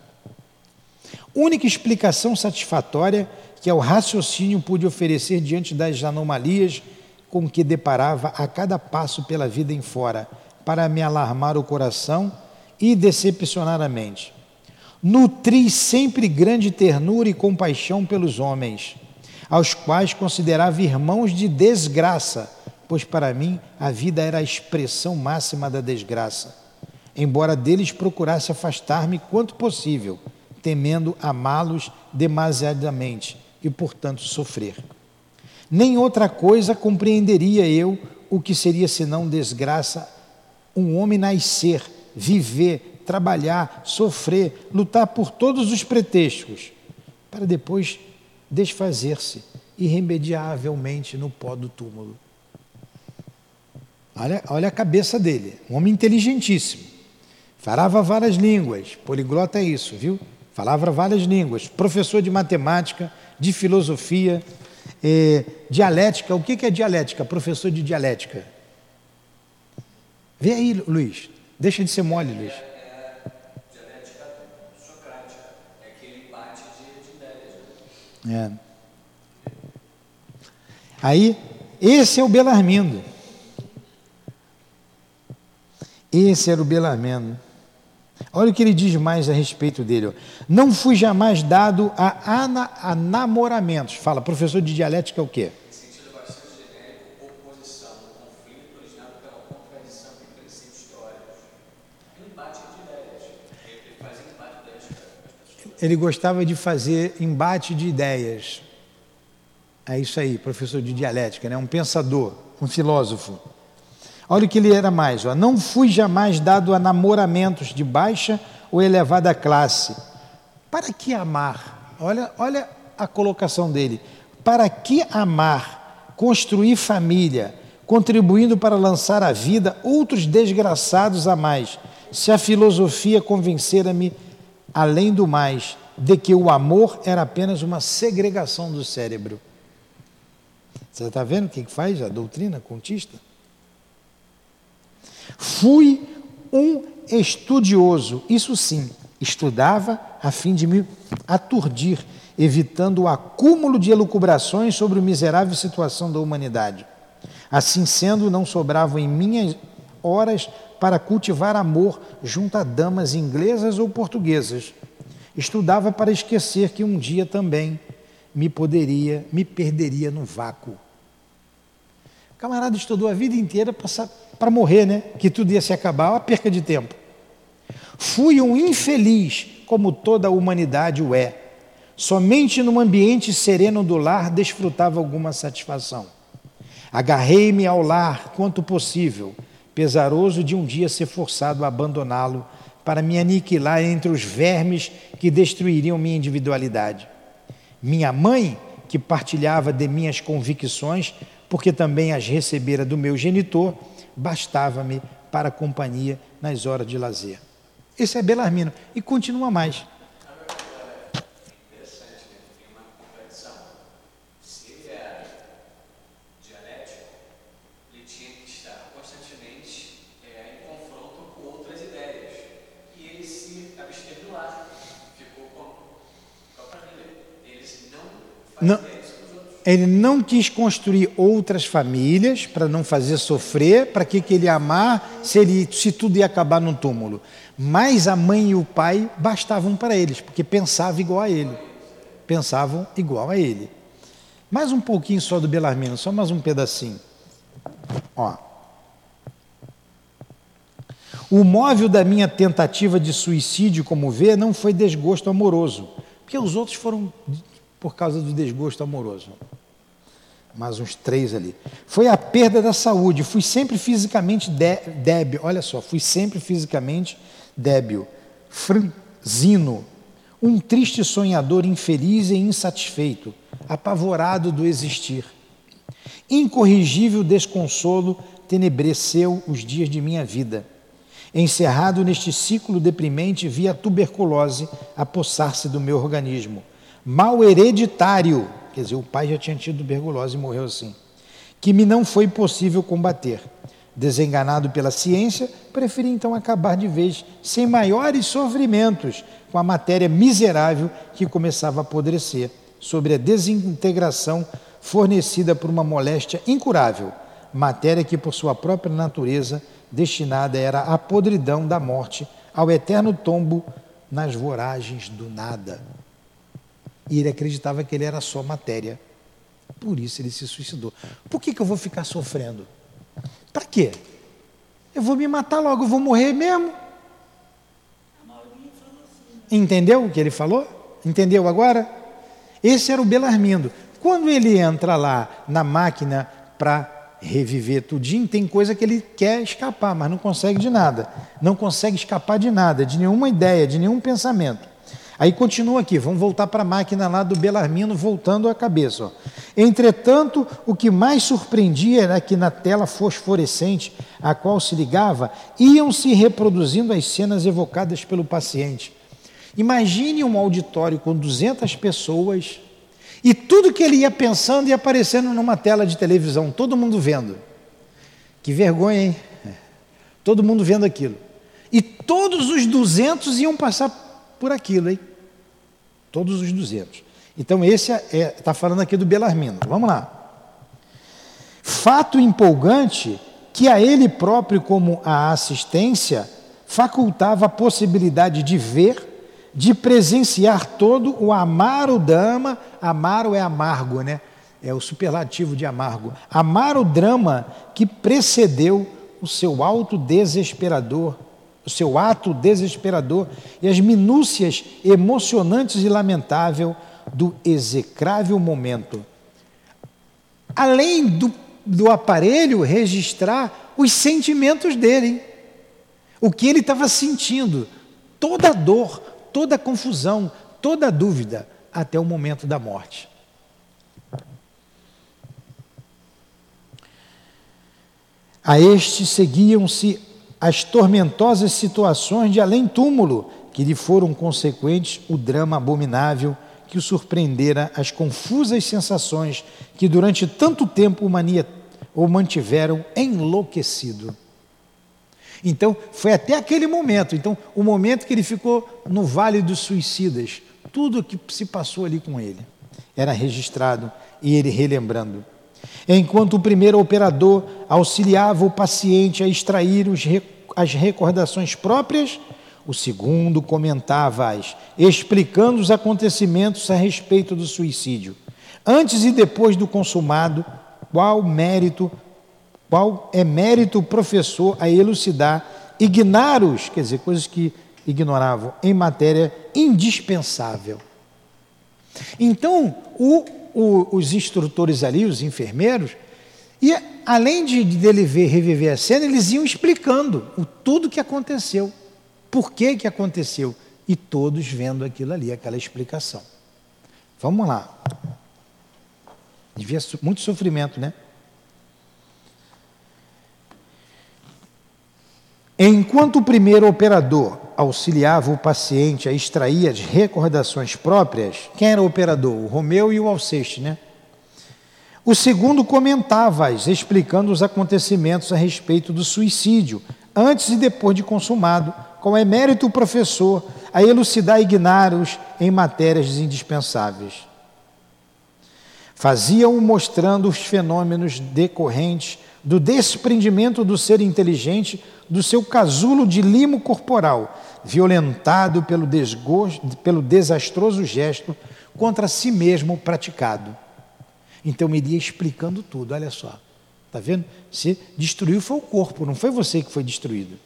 Única explicação satisfatória que o raciocínio pude oferecer diante das anomalias com que deparava a cada passo pela vida em fora, para me alarmar o coração e decepcionar a mente. Nutri sempre grande ternura e compaixão pelos homens, aos quais considerava irmãos de desgraça, pois para mim a vida era a expressão máxima da desgraça. Embora deles procurasse afastar-me quanto possível, temendo amá-los demasiadamente e, portanto, sofrer. Nem outra coisa compreenderia eu o que seria senão desgraça um homem nascer, viver, trabalhar, sofrer, lutar por todos os pretextos, para depois desfazer-se irremediavelmente no pó do túmulo. Olha, olha a cabeça dele, um homem inteligentíssimo. Falava várias línguas, poliglota é isso, viu? Falava várias línguas, professor de matemática, de filosofia, eh, dialética. O que é dialética? Professor de dialética. Vê aí, Luiz. Deixa de ser mole, Luiz. É. Aí, esse é o Belarmindo. Esse era o Belarmindo. Olha o que ele diz mais a respeito dele. Não fui jamais dado a, ana, a namoramentos. Fala, professor de dialética é o quê? Sentido bastante genérico, oposição, conflito originado pela contradição entre princípios teóricos. Embate de ideias. Ele faz embate de ideias. Ele gostava de fazer embate de ideias. É isso aí, professor de dialética, né? um pensador, um filósofo. Olha o que ele era mais, ó. não fui jamais dado a namoramentos de baixa ou elevada classe. Para que amar? Olha, olha a colocação dele. Para que amar, construir família, contribuindo para lançar à vida outros desgraçados a mais, se a filosofia convencera-me, além do mais, de que o amor era apenas uma segregação do cérebro. Você está vendo o que faz a doutrina contista? Fui um estudioso, isso sim, estudava a fim de me aturdir, evitando o acúmulo de elucubrações sobre a miserável situação da humanidade. Assim sendo, não sobravam em minhas horas para cultivar amor junto a damas inglesas ou portuguesas. Estudava para esquecer que um dia também me poderia, me perderia no vácuo. O camarada estudou a vida inteira para morrer, né? Que tudo ia se acabar, uma perca de tempo. Fui um infeliz, como toda a humanidade o é. Somente num ambiente sereno do lar desfrutava alguma satisfação. Agarrei-me ao lar quanto possível, pesaroso de um dia ser forçado a abandoná-lo para me aniquilar entre os vermes que destruiriam minha individualidade. Minha mãe, que partilhava de minhas convicções, porque também as recebera do meu genitor, bastava-me para a companhia nas horas de lazer. Esse é Belarmino. E continua mais. Interessante, né? Tem uma contradição. Se ele era dialético, ele tinha que estar constantemente é, em confronto com outras ideias. E ele se absteve do lar. Ficou com, com a família. Eles não. Ele não quis construir outras famílias para não fazer sofrer, para que, que ele amar se, ele, se tudo ia acabar no túmulo. Mas a mãe e o pai bastavam para eles, porque pensavam igual a ele. Pensavam igual a ele. Mais um pouquinho só do Belarmino, só mais um pedacinho. Ó. O móvel da minha tentativa de suicídio, como vê, não foi desgosto amoroso, porque os outros foram por causa do desgosto amoroso. Mais uns três ali. Foi a perda da saúde. Fui sempre fisicamente dé- débil. Olha só, fui sempre fisicamente débil. Franzino. Um triste sonhador infeliz e insatisfeito, apavorado do existir. Incorrigível desconsolo tenebreceu os dias de minha vida. Encerrado neste ciclo deprimente, vi a tuberculose apossar-se do meu organismo. Mal hereditário, quer dizer, o pai já tinha tido tuberculose e morreu assim, que me não foi possível combater. Desenganado pela ciência, preferi então acabar de vez, sem maiores sofrimentos, com a matéria miserável que começava a apodrecer, sobre a desintegração fornecida por uma moléstia incurável, matéria que, por sua própria natureza, destinada era à podridão da morte, ao eterno tombo nas voragens do nada. E ele acreditava que ele era só matéria. Por isso ele se suicidou. Por que, que eu vou ficar sofrendo? Para quê? Eu vou me matar logo, eu vou morrer mesmo. Entendeu o que ele falou? Entendeu agora? Esse era o Belarmindo. Quando ele entra lá na máquina para reviver tudinho, tem coisa que ele quer escapar, mas não consegue de nada. Não consegue escapar de nada, de nenhuma ideia, de nenhum pensamento. Aí continua aqui, vamos voltar para a máquina lá do Belarmino, voltando a cabeça. Ó. Entretanto, o que mais surpreendia era que na tela fosforescente a qual se ligava, iam se reproduzindo as cenas evocadas pelo paciente. Imagine um auditório com 200 pessoas e tudo que ele ia pensando ia aparecendo numa tela de televisão, todo mundo vendo. Que vergonha, hein? Todo mundo vendo aquilo. E todos os 200 iam passar por aquilo, hein? Todos os 200. Então, esse está é, tá falando aqui do Belarmino. Vamos lá. Fato empolgante que a ele próprio, como a assistência, facultava a possibilidade de ver, de presenciar todo o amaro drama. Amaro é amargo, né? É o superlativo de amargo. Amar o drama que precedeu o seu alto desesperador o seu ato desesperador e as minúcias emocionantes e lamentável do execrável momento. Além do, do aparelho registrar os sentimentos dele, o que ele estava sentindo, toda a dor, toda a confusão, toda a dúvida, até o momento da morte. A este seguiam-se as tormentosas situações de além-túmulo que lhe foram consequentes o drama abominável que o surpreendera, as confusas sensações que durante tanto tempo o, mantiveram enlouquecido. Então, foi até aquele momento, então, o momento que ele ficou no Vale dos Suicidas, tudo o que se passou ali com ele era registrado e ele relembrando. Enquanto o primeiro operador auxiliava o paciente a extrair os, as recordações próprias, o segundo comentava-as, explicando os acontecimentos a respeito do suicídio. Antes e depois do consumado, qual mérito qual é mérito o professor a elucidar ignaros, quer dizer, coisas que ignoravam, em matéria indispensável. Então, o, o, os instrutores ali, os enfermeiros, e além de dele ver, reviver a cena, eles iam explicando o tudo que aconteceu, por que que aconteceu, e todos vendo aquilo ali, aquela explicação. Vamos lá. Devia muito sofrimento, né? Enquanto o primeiro operador auxiliava o paciente a extrair as recordações próprias, quem era o operador? O Romeu e o Alceste, né? O segundo comentava-as, explicando os acontecimentos a respeito do suicídio, antes e depois de consumado, com emérito professor a elucidar ignaros em matérias indispensáveis. Fazia-o mostrando os fenômenos decorrentes do desprendimento do ser inteligente do seu casulo de limo corporal, violentado pelo, desgosto, pelo desastroso gesto contra si mesmo praticado. Então me iria explicando tudo, olha só. Está vendo? Se destruiu foi o corpo, não foi você que foi destruído.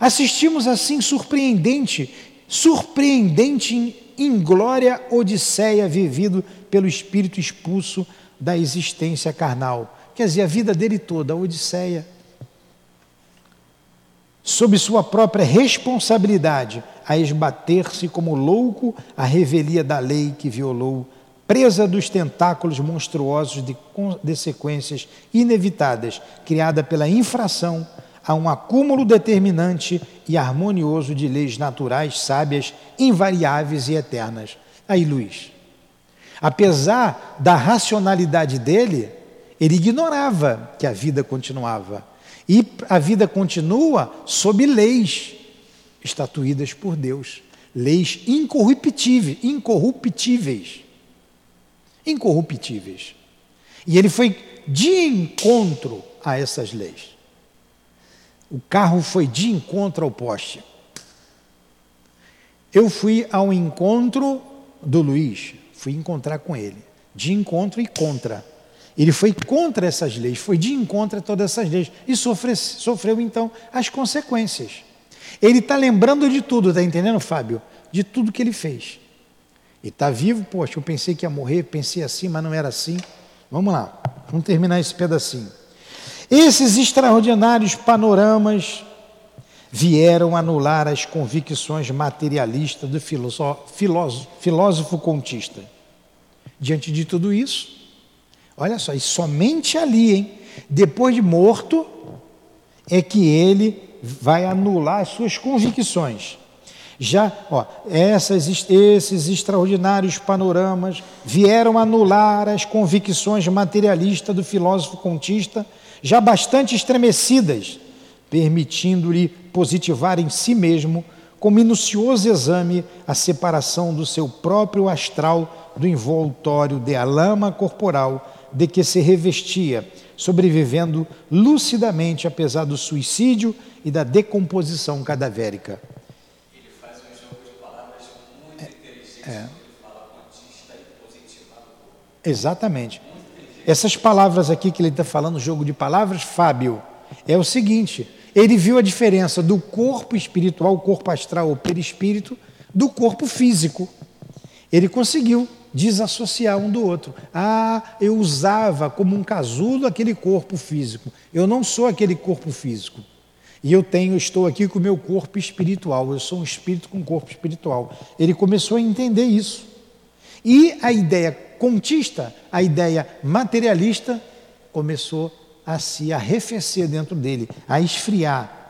Assistimos assim surpreendente, surpreendente inglória odisseia vivido pelo espírito expulso da existência carnal Quer dizer, a vida dele toda, a Odisseia, sob sua própria responsabilidade, a esbater-se como louco à revelia da lei que violou, presa dos tentáculos monstruosos de, de sequências inevitadas, criada pela infração a um acúmulo determinante e harmonioso de leis naturais, sábias, invariáveis e eternas. Aí, Luiz, apesar da racionalidade dele, ele ignorava que a vida continuava. E a vida continua sob leis estatuídas por Deus, leis incorruptíveis, incorruptíveis. Incorruptíveis. E ele foi de encontro a essas leis. O carro foi de encontro ao poste. Eu fui ao encontro do Luiz, fui encontrar com ele, de encontro e contra. Ele foi contra essas leis, foi de encontro a todas essas leis e sofre, sofreu então as consequências. Ele está lembrando de tudo, está entendendo, Fábio? De tudo que ele fez. E está vivo, poxa, eu pensei que ia morrer, pensei assim, mas não era assim. Vamos lá, vamos terminar esse pedacinho. Esses extraordinários panoramas vieram anular as convicções materialistas do filósofo, filósofo, filósofo contista. Diante de tudo isso, Olha só, e somente ali, hein? Depois de morto, é que ele vai anular as suas convicções. Já, ó, essas, esses extraordinários panoramas vieram anular as convicções materialistas do filósofo contista, já bastante estremecidas, permitindo-lhe positivar em si mesmo, com minucioso exame, a separação do seu próprio astral do envoltório de a lama corporal de que se revestia, sobrevivendo lucidamente apesar do suicídio e da decomposição cadavérica. Ele faz um jogo de palavras muito inteligente. É. Fala contista e positivado. Exatamente. Essas palavras aqui que ele está falando, jogo de palavras, Fábio, é o seguinte: ele viu a diferença do corpo espiritual, corpo astral ou perispírito, do corpo físico. Ele conseguiu desassociar um do outro. Ah, eu usava como um casulo aquele corpo físico. Eu não sou aquele corpo físico. E eu tenho, estou aqui com o meu corpo espiritual. Eu sou um espírito com corpo espiritual. Ele começou a entender isso. E a ideia contista, a ideia materialista, começou a se arrefecer dentro dele, a esfriar.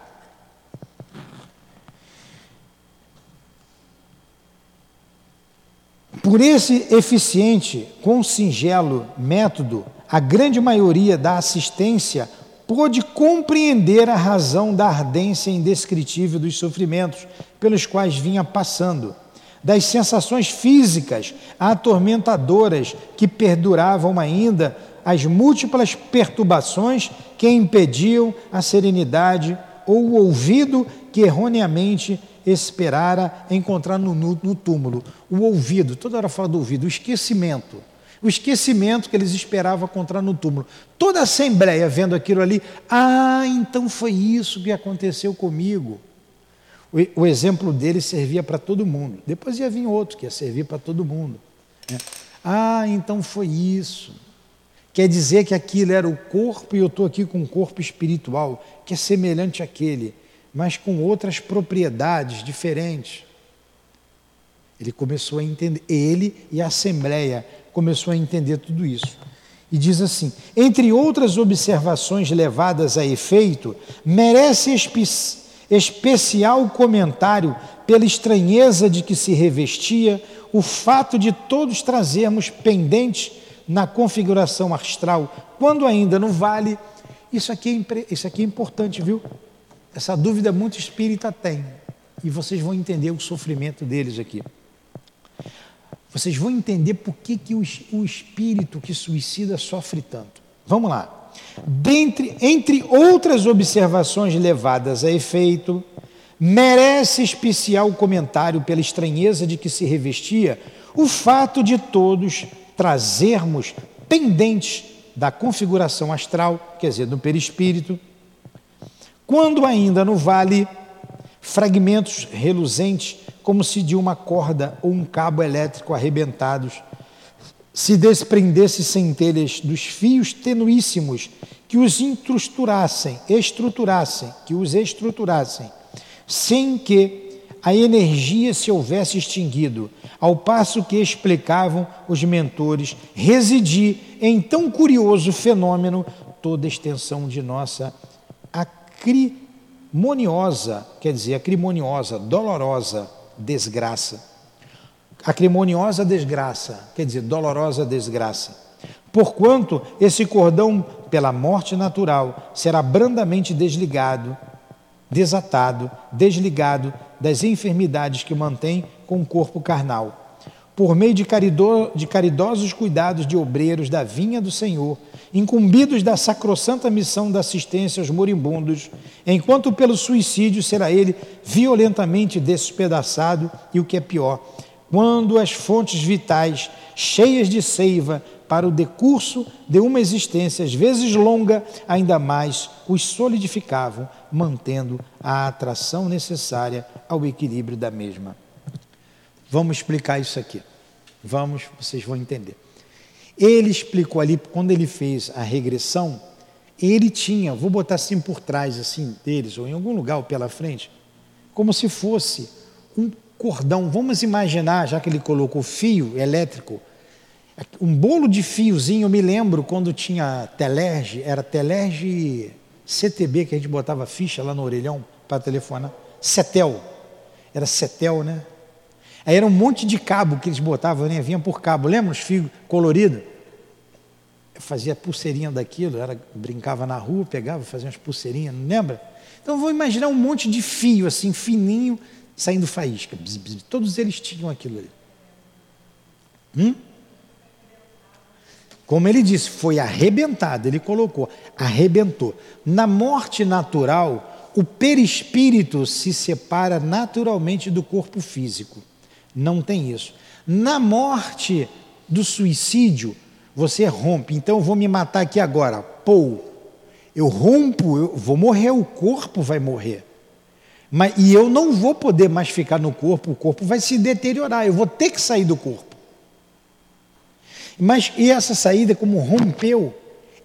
Por esse eficiente, com singelo método, a grande maioria da assistência pôde compreender a razão da ardência indescritível dos sofrimentos pelos quais vinha passando, das sensações físicas atormentadoras que perduravam ainda, as múltiplas perturbações que impediam a serenidade ou o ouvido que erroneamente esperara encontrar no, no, no túmulo. O ouvido, toda hora fala do ouvido, o esquecimento. O esquecimento que eles esperavam encontrar no túmulo. Toda a assembleia vendo aquilo ali, ah, então foi isso que aconteceu comigo. O, o exemplo dele servia para todo mundo. Depois ia vir outro que ia servir para todo mundo. Né? Ah, então foi isso. Quer dizer que aquilo era o corpo e eu estou aqui com um corpo espiritual, que é semelhante àquele, mas com outras propriedades diferentes. Ele começou a entender, ele e a Assembleia começou a entender tudo isso. E diz assim: entre outras observações levadas a efeito, merece espe especial comentário pela estranheza de que se revestia o fato de todos trazermos pendentes na configuração astral, quando ainda no vale. Isso aqui é, isso aqui é importante, viu? Essa dúvida muito espírita tem. E vocês vão entender o sofrimento deles aqui. Vocês vão entender por que, que o, o espírito que suicida sofre tanto. Vamos lá. Dentre, entre outras observações levadas a efeito, merece especial comentário pela estranheza de que se revestia o fato de todos trazermos pendentes da configuração astral, quer dizer, do perispírito, quando ainda no vale, fragmentos reluzentes, como se de uma corda ou um cabo elétrico arrebentados, se desprendesse centelhas dos fios tenuíssimos que os estruturassem, estruturassem, que os estruturassem, sem que a energia se houvesse extinguido, ao passo que explicavam os mentores residir em tão curioso fenômeno toda a extensão de nossa acrimoniosa, quer dizer, acrimoniosa, dolorosa desgraça. Acrimoniosa desgraça, quer dizer, dolorosa desgraça. Porquanto esse cordão, pela morte natural, será brandamente desligado desatado, desligado das enfermidades que mantém com o corpo carnal. Por meio de, carido, de caridosos cuidados de obreiros da vinha do Senhor, incumbidos da sacrossanta missão da assistência aos moribundos, enquanto pelo suicídio será ele violentamente despedaçado e o que é pior, quando as fontes vitais, cheias de seiva, para o decurso de uma existência, às vezes longa, ainda mais os solidificavam, mantendo a atração necessária ao equilíbrio da mesma. Vamos explicar isso aqui. Vamos, vocês vão entender. Ele explicou ali, quando ele fez a regressão, ele tinha, vou botar assim por trás assim deles, ou em algum lugar ou pela frente, como se fosse um cordão. Vamos imaginar, já que ele colocou fio elétrico, um bolo de fiozinho, eu me lembro quando tinha Telerge, era Telerge CTB, que a gente botava ficha lá no orelhão para telefonar. Cetel, era Cetel, né? Aí era um monte de cabo que eles botavam, né? vinha por cabo, lembra os fios coloridos? Eu fazia pulseirinha daquilo, era, brincava na rua, pegava, fazia umas pulseirinhas, não lembra? Então vou imaginar um monte de fio assim, fininho, saindo faísca. Bzz, bzz, todos eles tinham aquilo ali. Hum? Como ele disse, foi arrebentado, ele colocou, arrebentou. Na morte natural, o perispírito se separa naturalmente do corpo físico. Não tem isso. Na morte do suicídio, você rompe. Então eu vou me matar aqui agora. Pou. Eu rompo, eu vou morrer, o corpo vai morrer. Mas, e eu não vou poder mais ficar no corpo, o corpo vai se deteriorar, eu vou ter que sair do corpo. Mas e essa saída, como rompeu,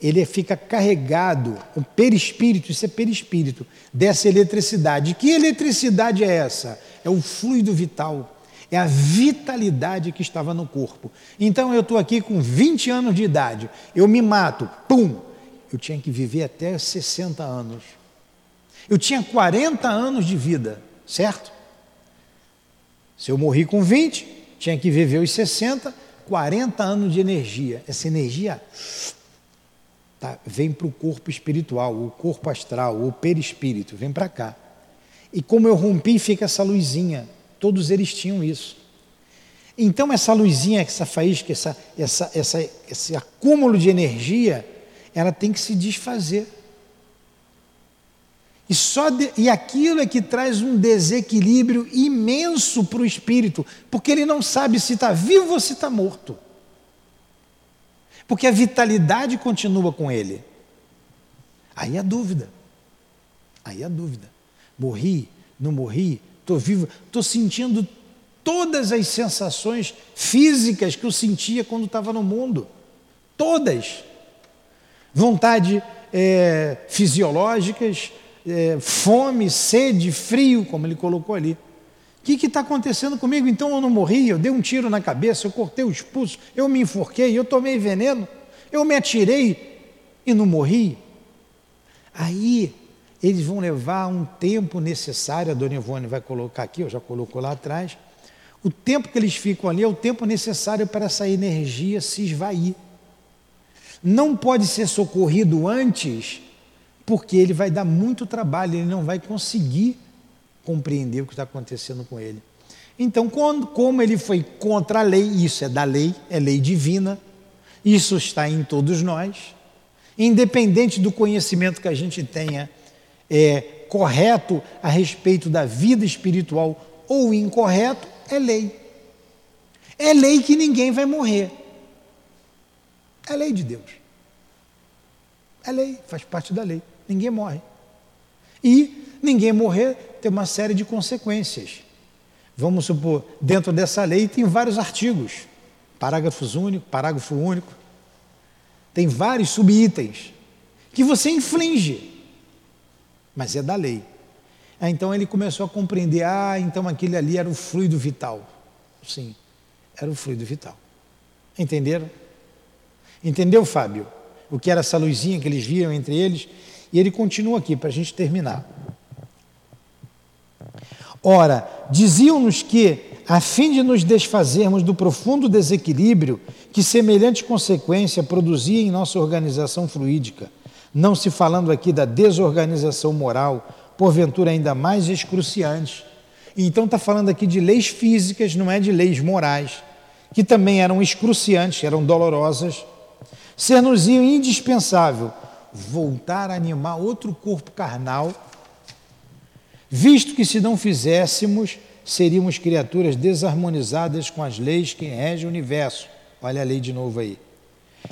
ele fica carregado, o perispírito, isso é perispírito, dessa eletricidade. Que eletricidade é essa? É o fluido vital, é a vitalidade que estava no corpo. Então eu estou aqui com 20 anos de idade, eu me mato, pum! Eu tinha que viver até 60 anos. Eu tinha 40 anos de vida, certo? Se eu morri com 20, tinha que viver os 60 40 anos de energia. Essa energia tá, vem para o corpo espiritual, o corpo astral, o perispírito, vem para cá. E como eu rompi, fica essa luzinha. Todos eles tinham isso. Então essa luzinha, essa faísca, essa, essa, essa, esse acúmulo de energia, ela tem que se desfazer. E, só de, e aquilo é que traz um desequilíbrio imenso para o espírito, porque ele não sabe se está vivo ou se está morto. Porque a vitalidade continua com ele. Aí a dúvida. Aí a dúvida. Morri, não morri, estou vivo, estou sentindo todas as sensações físicas que eu sentia quando estava no mundo. Todas. Vontade é, fisiológicas, é, fome, sede, frio, como ele colocou ali. O que está acontecendo comigo? Então eu não morri, eu dei um tiro na cabeça, eu cortei o expulso, eu me enforquei, eu tomei veneno, eu me atirei e não morri. Aí eles vão levar um tempo necessário, a Dona Ivone vai colocar aqui, eu já colocou lá atrás, o tempo que eles ficam ali é o tempo necessário para essa energia se esvair. Não pode ser socorrido antes, porque ele vai dar muito trabalho, ele não vai conseguir compreender o que está acontecendo com ele. Então, quando, como ele foi contra a lei, isso é da lei, é lei divina, isso está em todos nós, independente do conhecimento que a gente tenha é, correto a respeito da vida espiritual ou incorreto, é lei. É lei que ninguém vai morrer. É lei de Deus. É lei, faz parte da lei. Ninguém morre. E ninguém morrer tem uma série de consequências. Vamos supor, dentro dessa lei tem vários artigos, parágrafos únicos, parágrafo único. Tem vários subitens que você inflige mas é da lei. Ah, então ele começou a compreender: ah, então aquele ali era o fluido vital. Sim, era o fluido vital. Entenderam? Entendeu, Fábio? O que era essa luzinha que eles viam entre eles? E ele continua aqui para a gente terminar. Ora, diziam-nos que, a fim de nos desfazermos do profundo desequilíbrio que semelhante consequência produzia em nossa organização fluídica, não se falando aqui da desorganização moral, porventura ainda mais excruciante. Então está falando aqui de leis físicas, não é de leis morais, que também eram excruciantes, eram dolorosas. Ser-nos-ia indispensável voltar a animar outro corpo carnal, visto que se não fizéssemos, seríamos criaturas desarmonizadas com as leis que regem o universo. Olha a lei de novo aí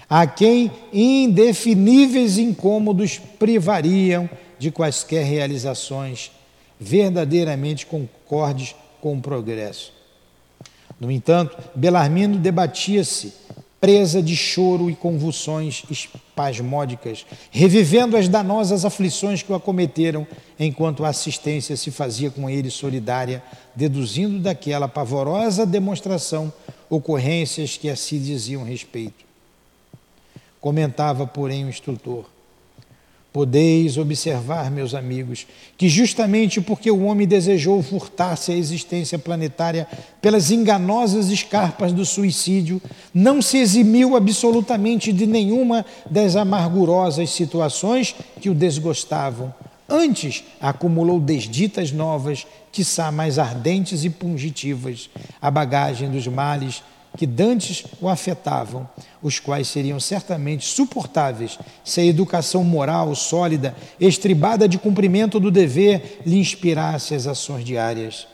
a quem indefiníveis incômodos privariam de quaisquer realizações verdadeiramente concordes com o progresso. No entanto, Belarmino debatia-se, presa de choro e convulsões espasmódicas, revivendo as danosas aflições que o acometeram, enquanto a assistência se fazia com ele solidária, deduzindo daquela pavorosa demonstração ocorrências que a si diziam respeito. Comentava, porém, o instrutor: Podeis observar, meus amigos, que justamente porque o homem desejou furtar-se à existência planetária pelas enganosas escarpas do suicídio, não se eximiu absolutamente de nenhuma das amargurosas situações que o desgostavam. Antes, acumulou desditas novas, quiçá mais ardentes e pungitivas, a bagagem dos males que dantes o afetavam, os quais seriam certamente suportáveis se a educação moral sólida, estribada de cumprimento do dever, lhe inspirasse as ações diárias.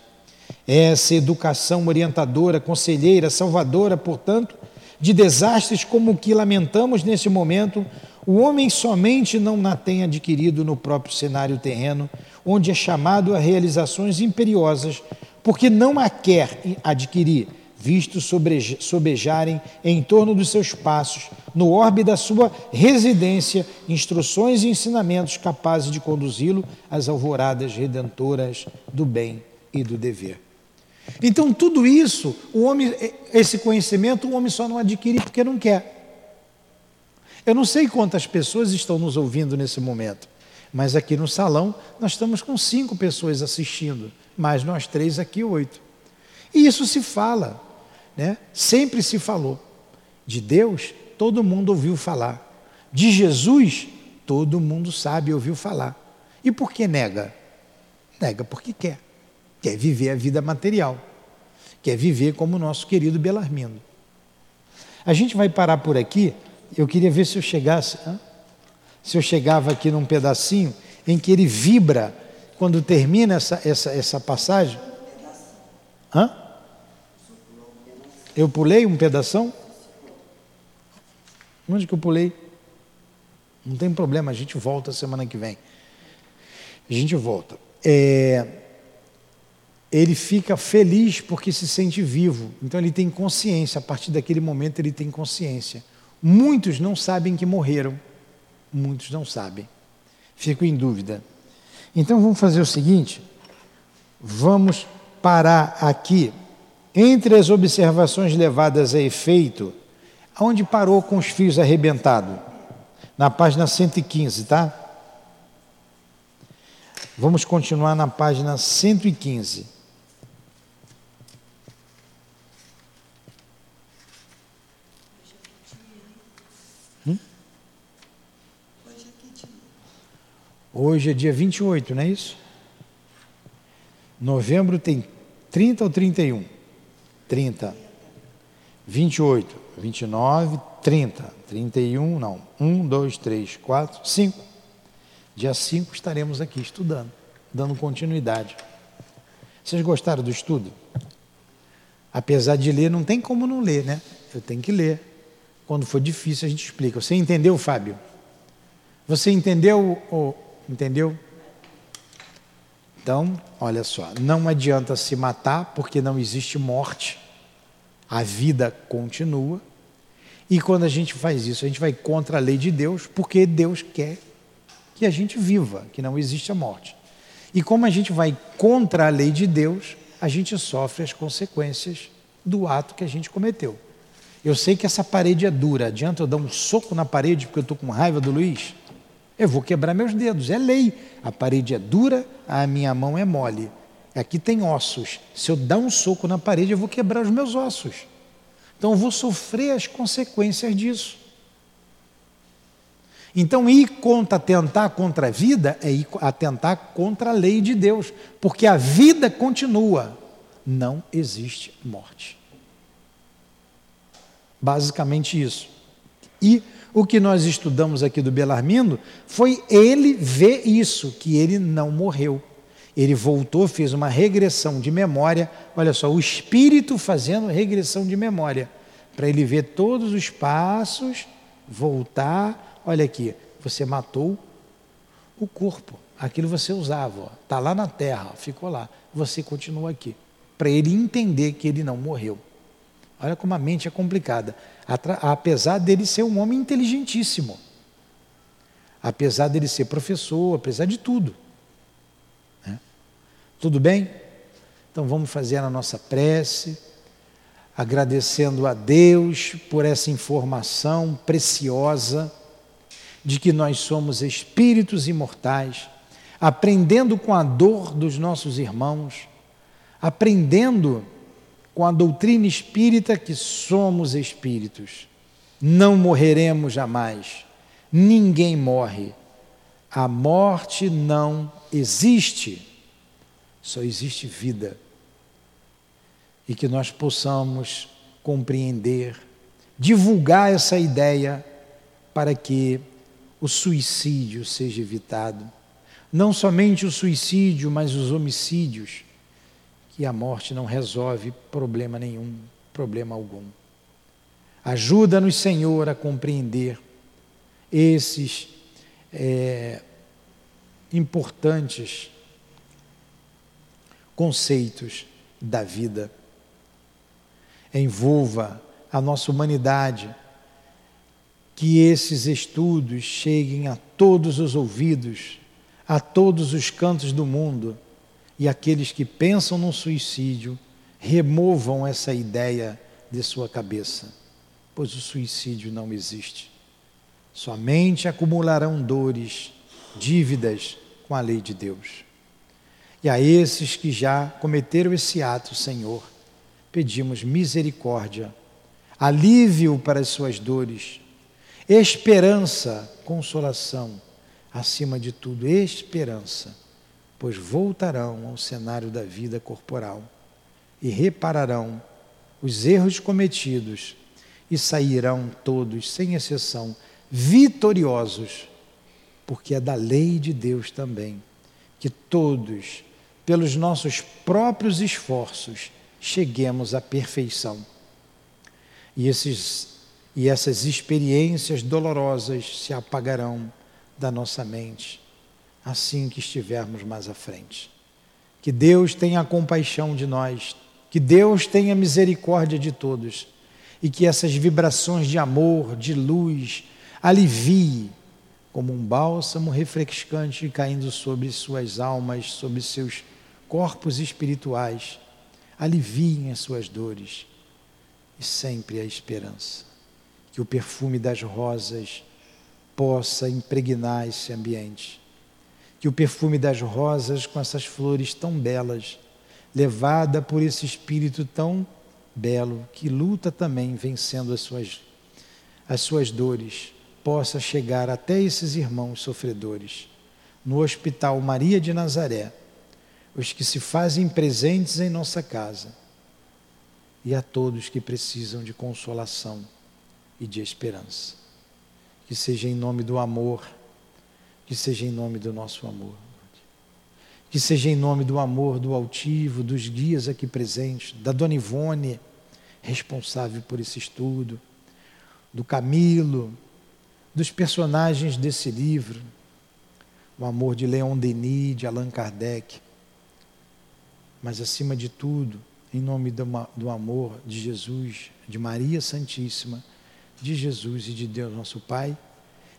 Essa educação orientadora, conselheira, salvadora, portanto, de desastres como o que lamentamos nesse momento, o homem somente não na tem adquirido no próprio cenário terreno, onde é chamado a realizações imperiosas, porque não a quer adquirir visto sobejarem em torno dos seus passos, no orbe da sua residência, instruções e ensinamentos capazes de conduzi-lo às alvoradas redentoras do bem e do dever. Então, tudo isso, o homem, esse conhecimento, o homem só não adquire porque não quer. Eu não sei quantas pessoas estão nos ouvindo nesse momento, mas aqui no salão nós estamos com cinco pessoas assistindo, mais nós três aqui, oito. E isso se fala. Né? Sempre se falou. De Deus, todo mundo ouviu falar. De Jesus, todo mundo sabe, ouviu falar. E por que nega? Nega porque quer. Quer viver a vida material. Quer viver como o nosso querido Belarmino. A gente vai parar por aqui. Eu queria ver se eu chegasse. Se eu chegava aqui num pedacinho em que ele vibra quando termina essa, essa, essa passagem. Hã? Eu pulei um pedação? Onde que eu pulei? Não tem problema, a gente volta semana que vem. A gente volta. É, ele fica feliz porque se sente vivo. Então ele tem consciência. A partir daquele momento ele tem consciência. Muitos não sabem que morreram. Muitos não sabem. Fico em dúvida. Então vamos fazer o seguinte: vamos parar aqui entre as observações levadas a efeito, onde parou com os fios arrebentados? Na página 115, tá? Vamos continuar na página 115. Hum? Hoje é dia 28, não é isso? Novembro tem 30 ou 31? 30. 28, 29, 30. 31, não. 1, 2, 3, 4, 5. Dia 5 estaremos aqui estudando, dando continuidade. Vocês gostaram do estudo? Apesar de ler, não tem como não ler, né? Eu tenho que ler. Quando for difícil, a gente explica. Você entendeu, Fábio? Você entendeu? Ou, entendeu? Então, olha só, não adianta se matar porque não existe morte. A vida continua. E quando a gente faz isso, a gente vai contra a lei de Deus, porque Deus quer que a gente viva, que não existe a morte. E como a gente vai contra a lei de Deus, a gente sofre as consequências do ato que a gente cometeu. Eu sei que essa parede é dura, adianta eu dar um soco na parede porque eu estou com raiva do Luiz? Eu vou quebrar meus dedos, é lei. A parede é dura, a minha mão é mole. Aqui tem ossos. Se eu dar um soco na parede, eu vou quebrar os meus ossos. Então eu vou sofrer as consequências disso. Então, ir contra, atentar contra a vida é ir atentar contra a lei de Deus, porque a vida continua, não existe morte. Basicamente isso. E o que nós estudamos aqui do Belarmino foi ele ver isso, que ele não morreu. Ele voltou, fez uma regressão de memória. Olha só, o espírito fazendo regressão de memória, para ele ver todos os passos, voltar. Olha aqui, você matou o corpo, aquilo você usava, está lá na terra, ficou lá. Você continua aqui, para ele entender que ele não morreu. Olha como a mente é complicada. Apesar dele ser um homem inteligentíssimo, apesar dele ser professor, apesar de tudo. Tudo bem? Então vamos fazer a nossa prece, agradecendo a Deus por essa informação preciosa de que nós somos espíritos imortais, aprendendo com a dor dos nossos irmãos, aprendendo com a doutrina espírita que somos espíritos. Não morreremos jamais. Ninguém morre. A morte não existe. Só existe vida. E que nós possamos compreender, divulgar essa ideia para que o suicídio seja evitado. Não somente o suicídio, mas os homicídios que a morte não resolve problema nenhum, problema algum. Ajuda-nos, Senhor, a compreender esses é, importantes conceitos da vida. Envolva a nossa humanidade, que esses estudos cheguem a todos os ouvidos, a todos os cantos do mundo e aqueles que pensam no suicídio removam essa ideia de sua cabeça, pois o suicídio não existe. Somente acumularão dores, dívidas com a lei de Deus. E a esses que já cometeram esse ato, Senhor, pedimos misericórdia, alívio para as suas dores, esperança, consolação, acima de tudo, esperança. Pois voltarão ao cenário da vida corporal e repararão os erros cometidos e sairão todos, sem exceção, vitoriosos, porque é da lei de Deus também que todos, pelos nossos próprios esforços, cheguemos à perfeição. E esses e essas experiências dolorosas se apagarão da nossa mente assim que estivermos mais à frente. Que Deus tenha compaixão de nós, que Deus tenha misericórdia de todos e que essas vibrações de amor, de luz, alivie como um bálsamo refrescante caindo sobre suas almas, sobre seus corpos espirituais, aliviem as suas dores e sempre a esperança. Que o perfume das rosas possa impregnar esse ambiente. Que o perfume das rosas, com essas flores tão belas, levada por esse espírito tão belo, que luta também vencendo as suas, as suas dores, possa chegar até esses irmãos sofredores. No Hospital Maria de Nazaré, os que se fazem presentes em nossa casa, e a todos que precisam de consolação e de esperança. Que seja em nome do amor, que seja em nome do nosso amor. Que seja em nome do amor do altivo, dos guias aqui presentes, da Dona Ivone, responsável por esse estudo, do Camilo, dos personagens desse livro, o amor de Leon Denis, de Allan Kardec, mas acima de tudo, em nome do, do amor de Jesus, de Maria Santíssima, de Jesus e de Deus nosso Pai,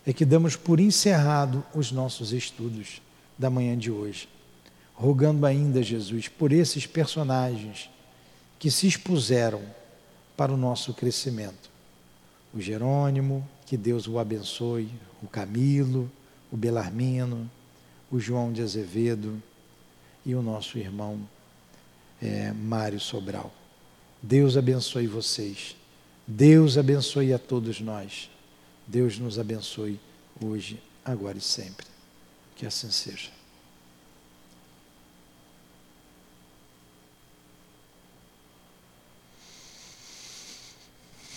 é que damos por encerrado os nossos estudos da manhã de hoje. Rogando ainda, Jesus, por esses personagens que se expuseram para o nosso crescimento. O Jerônimo, que Deus o abençoe, o Camilo, o Belarmino, o João de Azevedo e o nosso irmão é, Mário Sobral. Deus abençoe vocês. Deus abençoe a todos nós. Deus nos abençoe hoje, agora e sempre. Que assim seja.